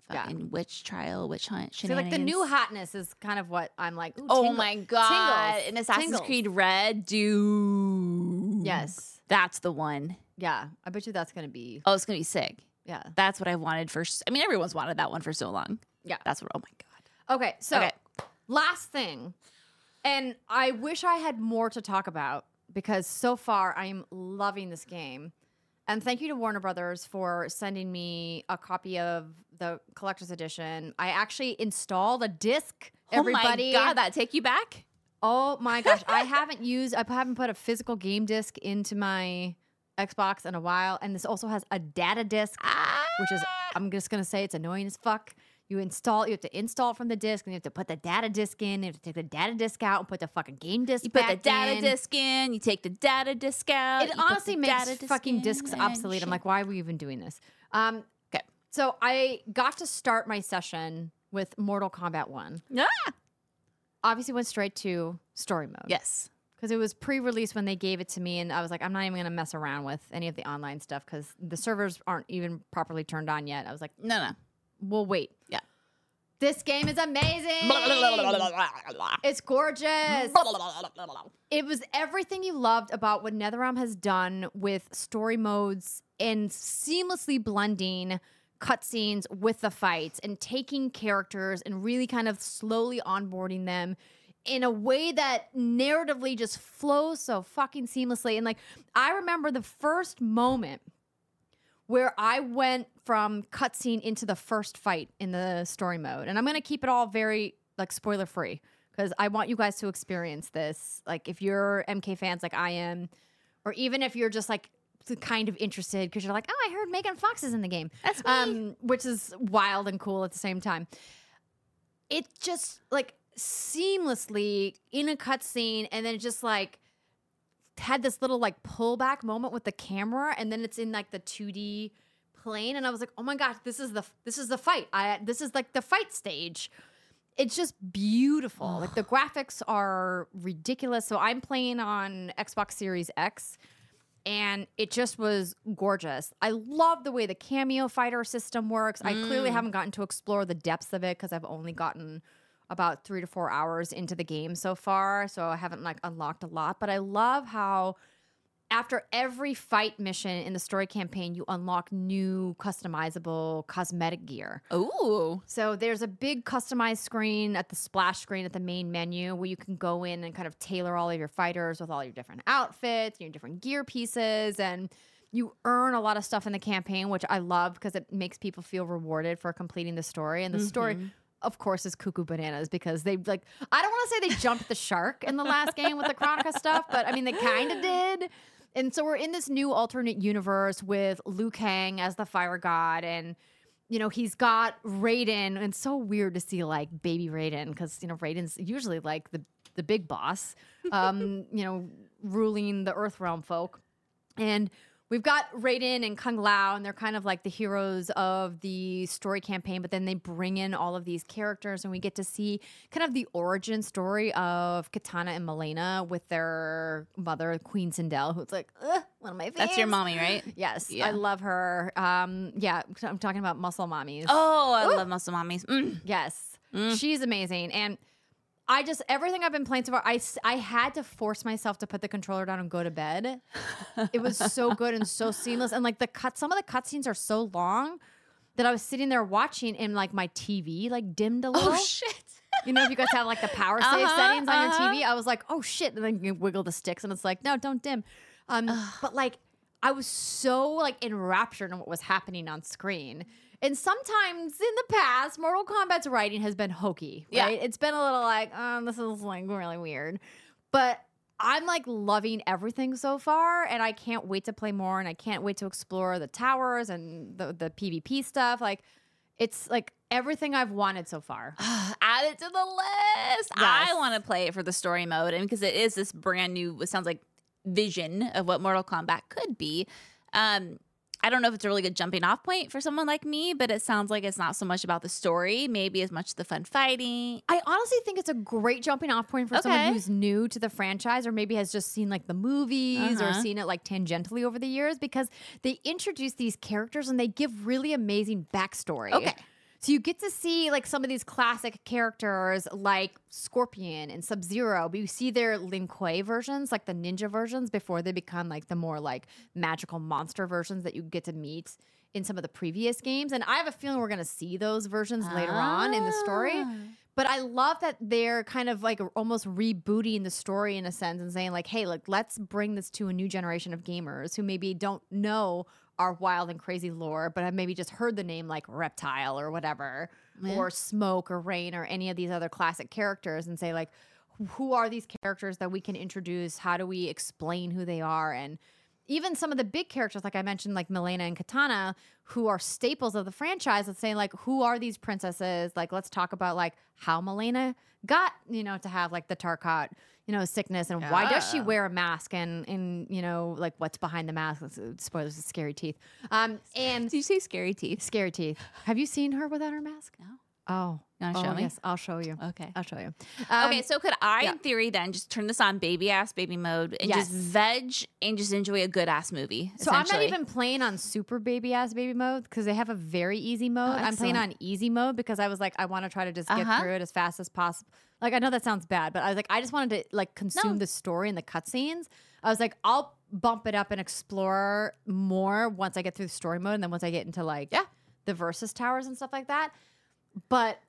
The Yeah. witch trial, witch hunt, See, like the new hotness is kind of what I'm like. Oh tingle- my god! tingles, In Assassin's tingles. Creed Red, dude. Yes. That's the one. Yeah. I bet you that's to be. Oh, it's gonna be sick. Yeah. That's what I wanted for. I mean, everyone's wanted that one for so long. Yeah. That's what. Oh my god. Okay, so Okay. last thing, and I wish I had more to talk about because so far I am loving this game. And thank you to Warner Brothers for sending me a copy of the collector's edition. I actually installed a disc. Everybody, Oh my god, that take you back? Oh my gosh, I haven't used, I haven't put a physical game disc into my Xbox in a while, and this also has a data disc, which is, I'm just gonna say, it's annoying as fuck. You install, you have to install from the disc, and you have to put the data disc in. You have to take the data disc out and put the fucking game disc. You put the data in. disc in, you take the data disc out. It honestly makes disc fucking in, discs obsolete. I'm like, why are we even doing this? Um, Okay. so I got to start my session with Mortal Kombat One. ah! Obviously, went straight to story mode. Yes. because it was pre release when they gave it to me, and I was like, I'm not even gonna mess around with any of the online stuff because the servers aren't even properly turned on yet. I was like, No, no. we'll wait. Yeah. This game is amazing. It's gorgeous. It was everything you loved about what NetherRealm has done with story modes and seamlessly blending cutscenes with the fights and taking characters and really kind of slowly onboarding them in a way that narratively just flows so fucking seamlessly. And like, I remember the first moment where I went from cutscene into the first fight in the story mode. And I'm going to keep it all very like spoiler free because I want you guys to experience this. Like if you're MK fans like I am, or even if you're just like kind of interested because you're like, oh, I heard Megan Fox is in the game. That's me. Um, which is wild and cool at the same time. It just like seamlessly in a cutscene and then just like had this little like pullback moment with the camera and then it's in like the 2D plane and I was like, "Oh my gosh, this is the this is the fight. I this is like the fight stage." It's just beautiful. Like the graphics are ridiculous. So I'm playing on Xbox Series X and it just was gorgeous. I love the way the cameo fighter system works. I clearly mm. haven't gotten to explore the depths of it because I've only gotten about three to four hours into the game so far, so I haven't like unlocked a lot. But I love how after every fight mission in the story campaign, you unlock new customizable cosmetic gear. Ooh. So there's a big customized screen at the splash screen at the main menu where you can go in and kind of tailor all of your fighters with all your different outfits, your different gear pieces, and you earn a lot of stuff in the campaign, which I love because it makes people feel rewarded for completing the story. And the story, mm-hmm. of course, is cuckoo bananas because they like I don't want to say they jumped the shark in the last game with the Kronika stuff, but I mean they kind of did. And so we're in this new alternate universe with Liu Kang as the fire god and you know, he's got Raiden, and it's so weird to see like baby Raiden because you know Raiden's usually like the the big boss, um, you know, ruling the Earth realm folk, and we've got Raiden and Kung Lao, and they're kind of like the heroes of the story campaign. But then they bring in all of these characters, and we get to see kind of the origin story of Katana and Mileena with their mother, Queen Sindel, who's like one of my favorites. That's your mommy, right? Yes, Yeah. I love her. Um, yeah, I'm talking about muscle mommies. Oh, I love muscle mommies. Mm. Yes, Mm. she's amazing, and I just everything I've been playing so far. I I had to force myself to put the controller down and go to bed. it was so good and so seamless, and like the cut, some of the cutscenes are so long that I was sitting there watching, and like my TV like dimmed a little. Oh shit. You know, if you guys have like the power save Uh-huh, settings on uh-huh. your TV, I was like, oh shit. And then you wiggle the sticks and it's like, no, don't dim. Um, but like, I was so like enraptured in what was happening on screen. And sometimes in the past, Mortal Kombat's writing has been hokey, Yeah. right? It's been a little like, um, this is like really weird. But I'm like loving everything so far, and I can't wait to play more, and I can't wait to explore the towers and the the PvP stuff. Like, it's like everything I've wanted so far. Add it to the list. I want to play it for the story mode, and because it is this brand new, it sounds like vision of what Mortal Kombat could be. Um, I don't know if it's a really good jumping off point for someone like me, but it sounds like it's not so much about the story, maybe as much the fun fighting. I honestly think it's a great jumping off point for someone who's new to the franchise or maybe has just seen like the movies or Uh-huh. seen it like tangentially over the years because they introduce these characters and they give really amazing backstory. Okay. So you get to see like some of these classic characters like Scorpion and Sub Zero, but you see their Lin Kuei versions, like the ninja versions, before they become like the more like magical monster versions that you get to meet in some of the previous games. And I have a feeling we're gonna see those versions later on in the story. Ah. But I love that they're kind of like almost rebooting the story in a sense and saying like, hey, look, let's bring this to a new generation of gamers who maybe don't know our wild and crazy lore, but I've maybe just heard the name like Reptile or whatever, Yeah. or Smoke or Rain or any of these other classic characters and say like, who are these characters that we can introduce? How do we explain who they are? And even some of the big characters, like I mentioned, like Mileena and Katana, who are staples of the franchise, let's say, like, who are these princesses? Like, let's talk about like how Mileena got, you know, to have like the Tarkat, you know, sickness and why does she wear a mask and and you know, like what's behind the mask? Spoilers, scary teeth. Um, and Did you say scary teeth? scary teeth. Have you seen her without her mask? No. Oh, You oh, show me? Yes, I'll show you. Okay. I'll show you. okay, Um, so could I, yeah. in theory, then just turn this on baby ass baby mode and just veg and just enjoy a good ass movie? So I'm not even playing on super baby ass baby mode because they have a very easy mode. I'm playing on easy mode because I was like, I want to try to just get Uh-huh. through it as fast as possible. Like I know that sounds bad, but I was like, I just wanted to like consume No. the story and the cutscenes. I was like, I'll bump it up and explore more once I get through the story mode, and then once I get into like Yeah. the versus towers and stuff like that. But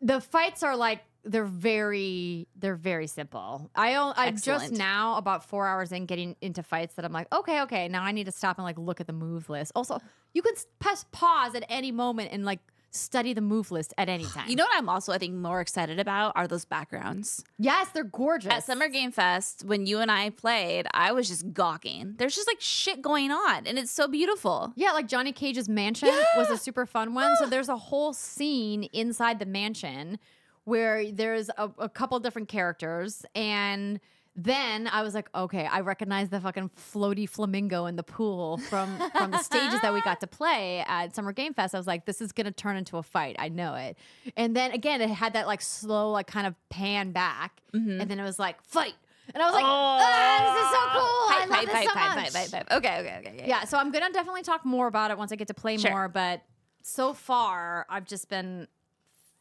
the fights are like they're very they're very simple. I just Excellent. now about four hours in getting into fights that I'm like okay okay now I need to stop and like look at the move list. Also, you can press pause at any moment and like study the move list at any time. You know what I'm also, I think, more excited about are those backgrounds. yes, they're gorgeous At Summer Game Fest, when you and I played, I was just gawking. There's just like shit going on, and it's so beautiful. Yeah, like Johnny Cage's mansion was a super fun one. So there's a whole scene inside the mansion where there's a, a couple different characters and then I was like, okay, I recognize the fucking floaty flamingo in the pool from from the stages that we got to play at Summer Game Fest. I was like, this is gonna turn into a fight. I know it. And then again, it had that like slow, like kind of pan back, and then it was like fight. And I was like, ah, this is so cool. I love hype, this hype, so hype, much. hype, hype, hype. Okay, okay, okay. okay. Yeah, so I'm gonna definitely talk more about it once I get to play Sure. more. But so far, I've just been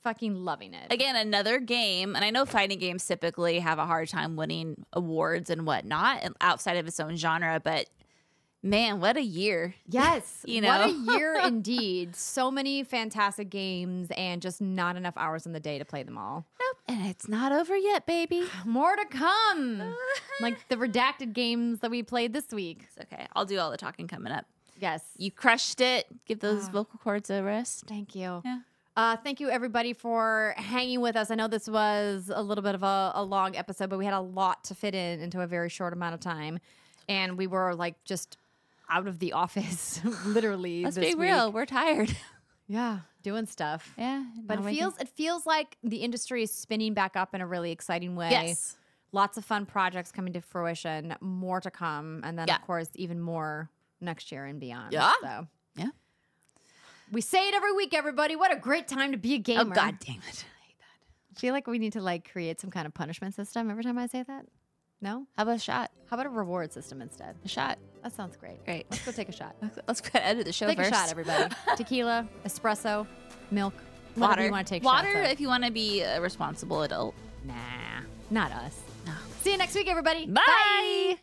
fucking loving it. Again, another game, and I know fighting games typically have a hard time winning awards and whatnot outside of its own genre, but man, what a year. Yes, You know, what a year indeed. So many fantastic games, and just not enough hours in the day to play them all. Nope. And it's not over yet, baby. More to come, like the redacted games that we played this week. It's okay. I'll do all the talking coming up. Yes, You crushed it. Give those ah. vocal cords a rest. Thank you. Yeah. Uh, thank you, everybody, for hanging with us. I know this was a little bit of a, a long episode, but we had a lot to fit in into a very short amount of time. And we were like just out of the office, literally. Let's this be real. We're tired. Yeah, doing stuff. yeah. But it feels it feels like the industry is spinning back up in a really exciting way. Yes. Lots of fun projects coming to fruition, more to come, and then Yeah. of course even more next year and beyond. Yeah. So Yeah. We say it every week, everybody. What a great time to be a oh, gamer. Oh, God damn it. I hate that. I feel like we need to like create some kind of punishment system every time I say that. No? How about a shot? How about a reward system instead? A shot. That sounds great. Great. Let's go take a shot. Let's- Let's go edit the show Take first. a shot, everybody. Tequila, espresso, milk, Water. you want to take Water shots if you want to be a responsible adult. Nah, not us. No. See you next week, everybody. Bye.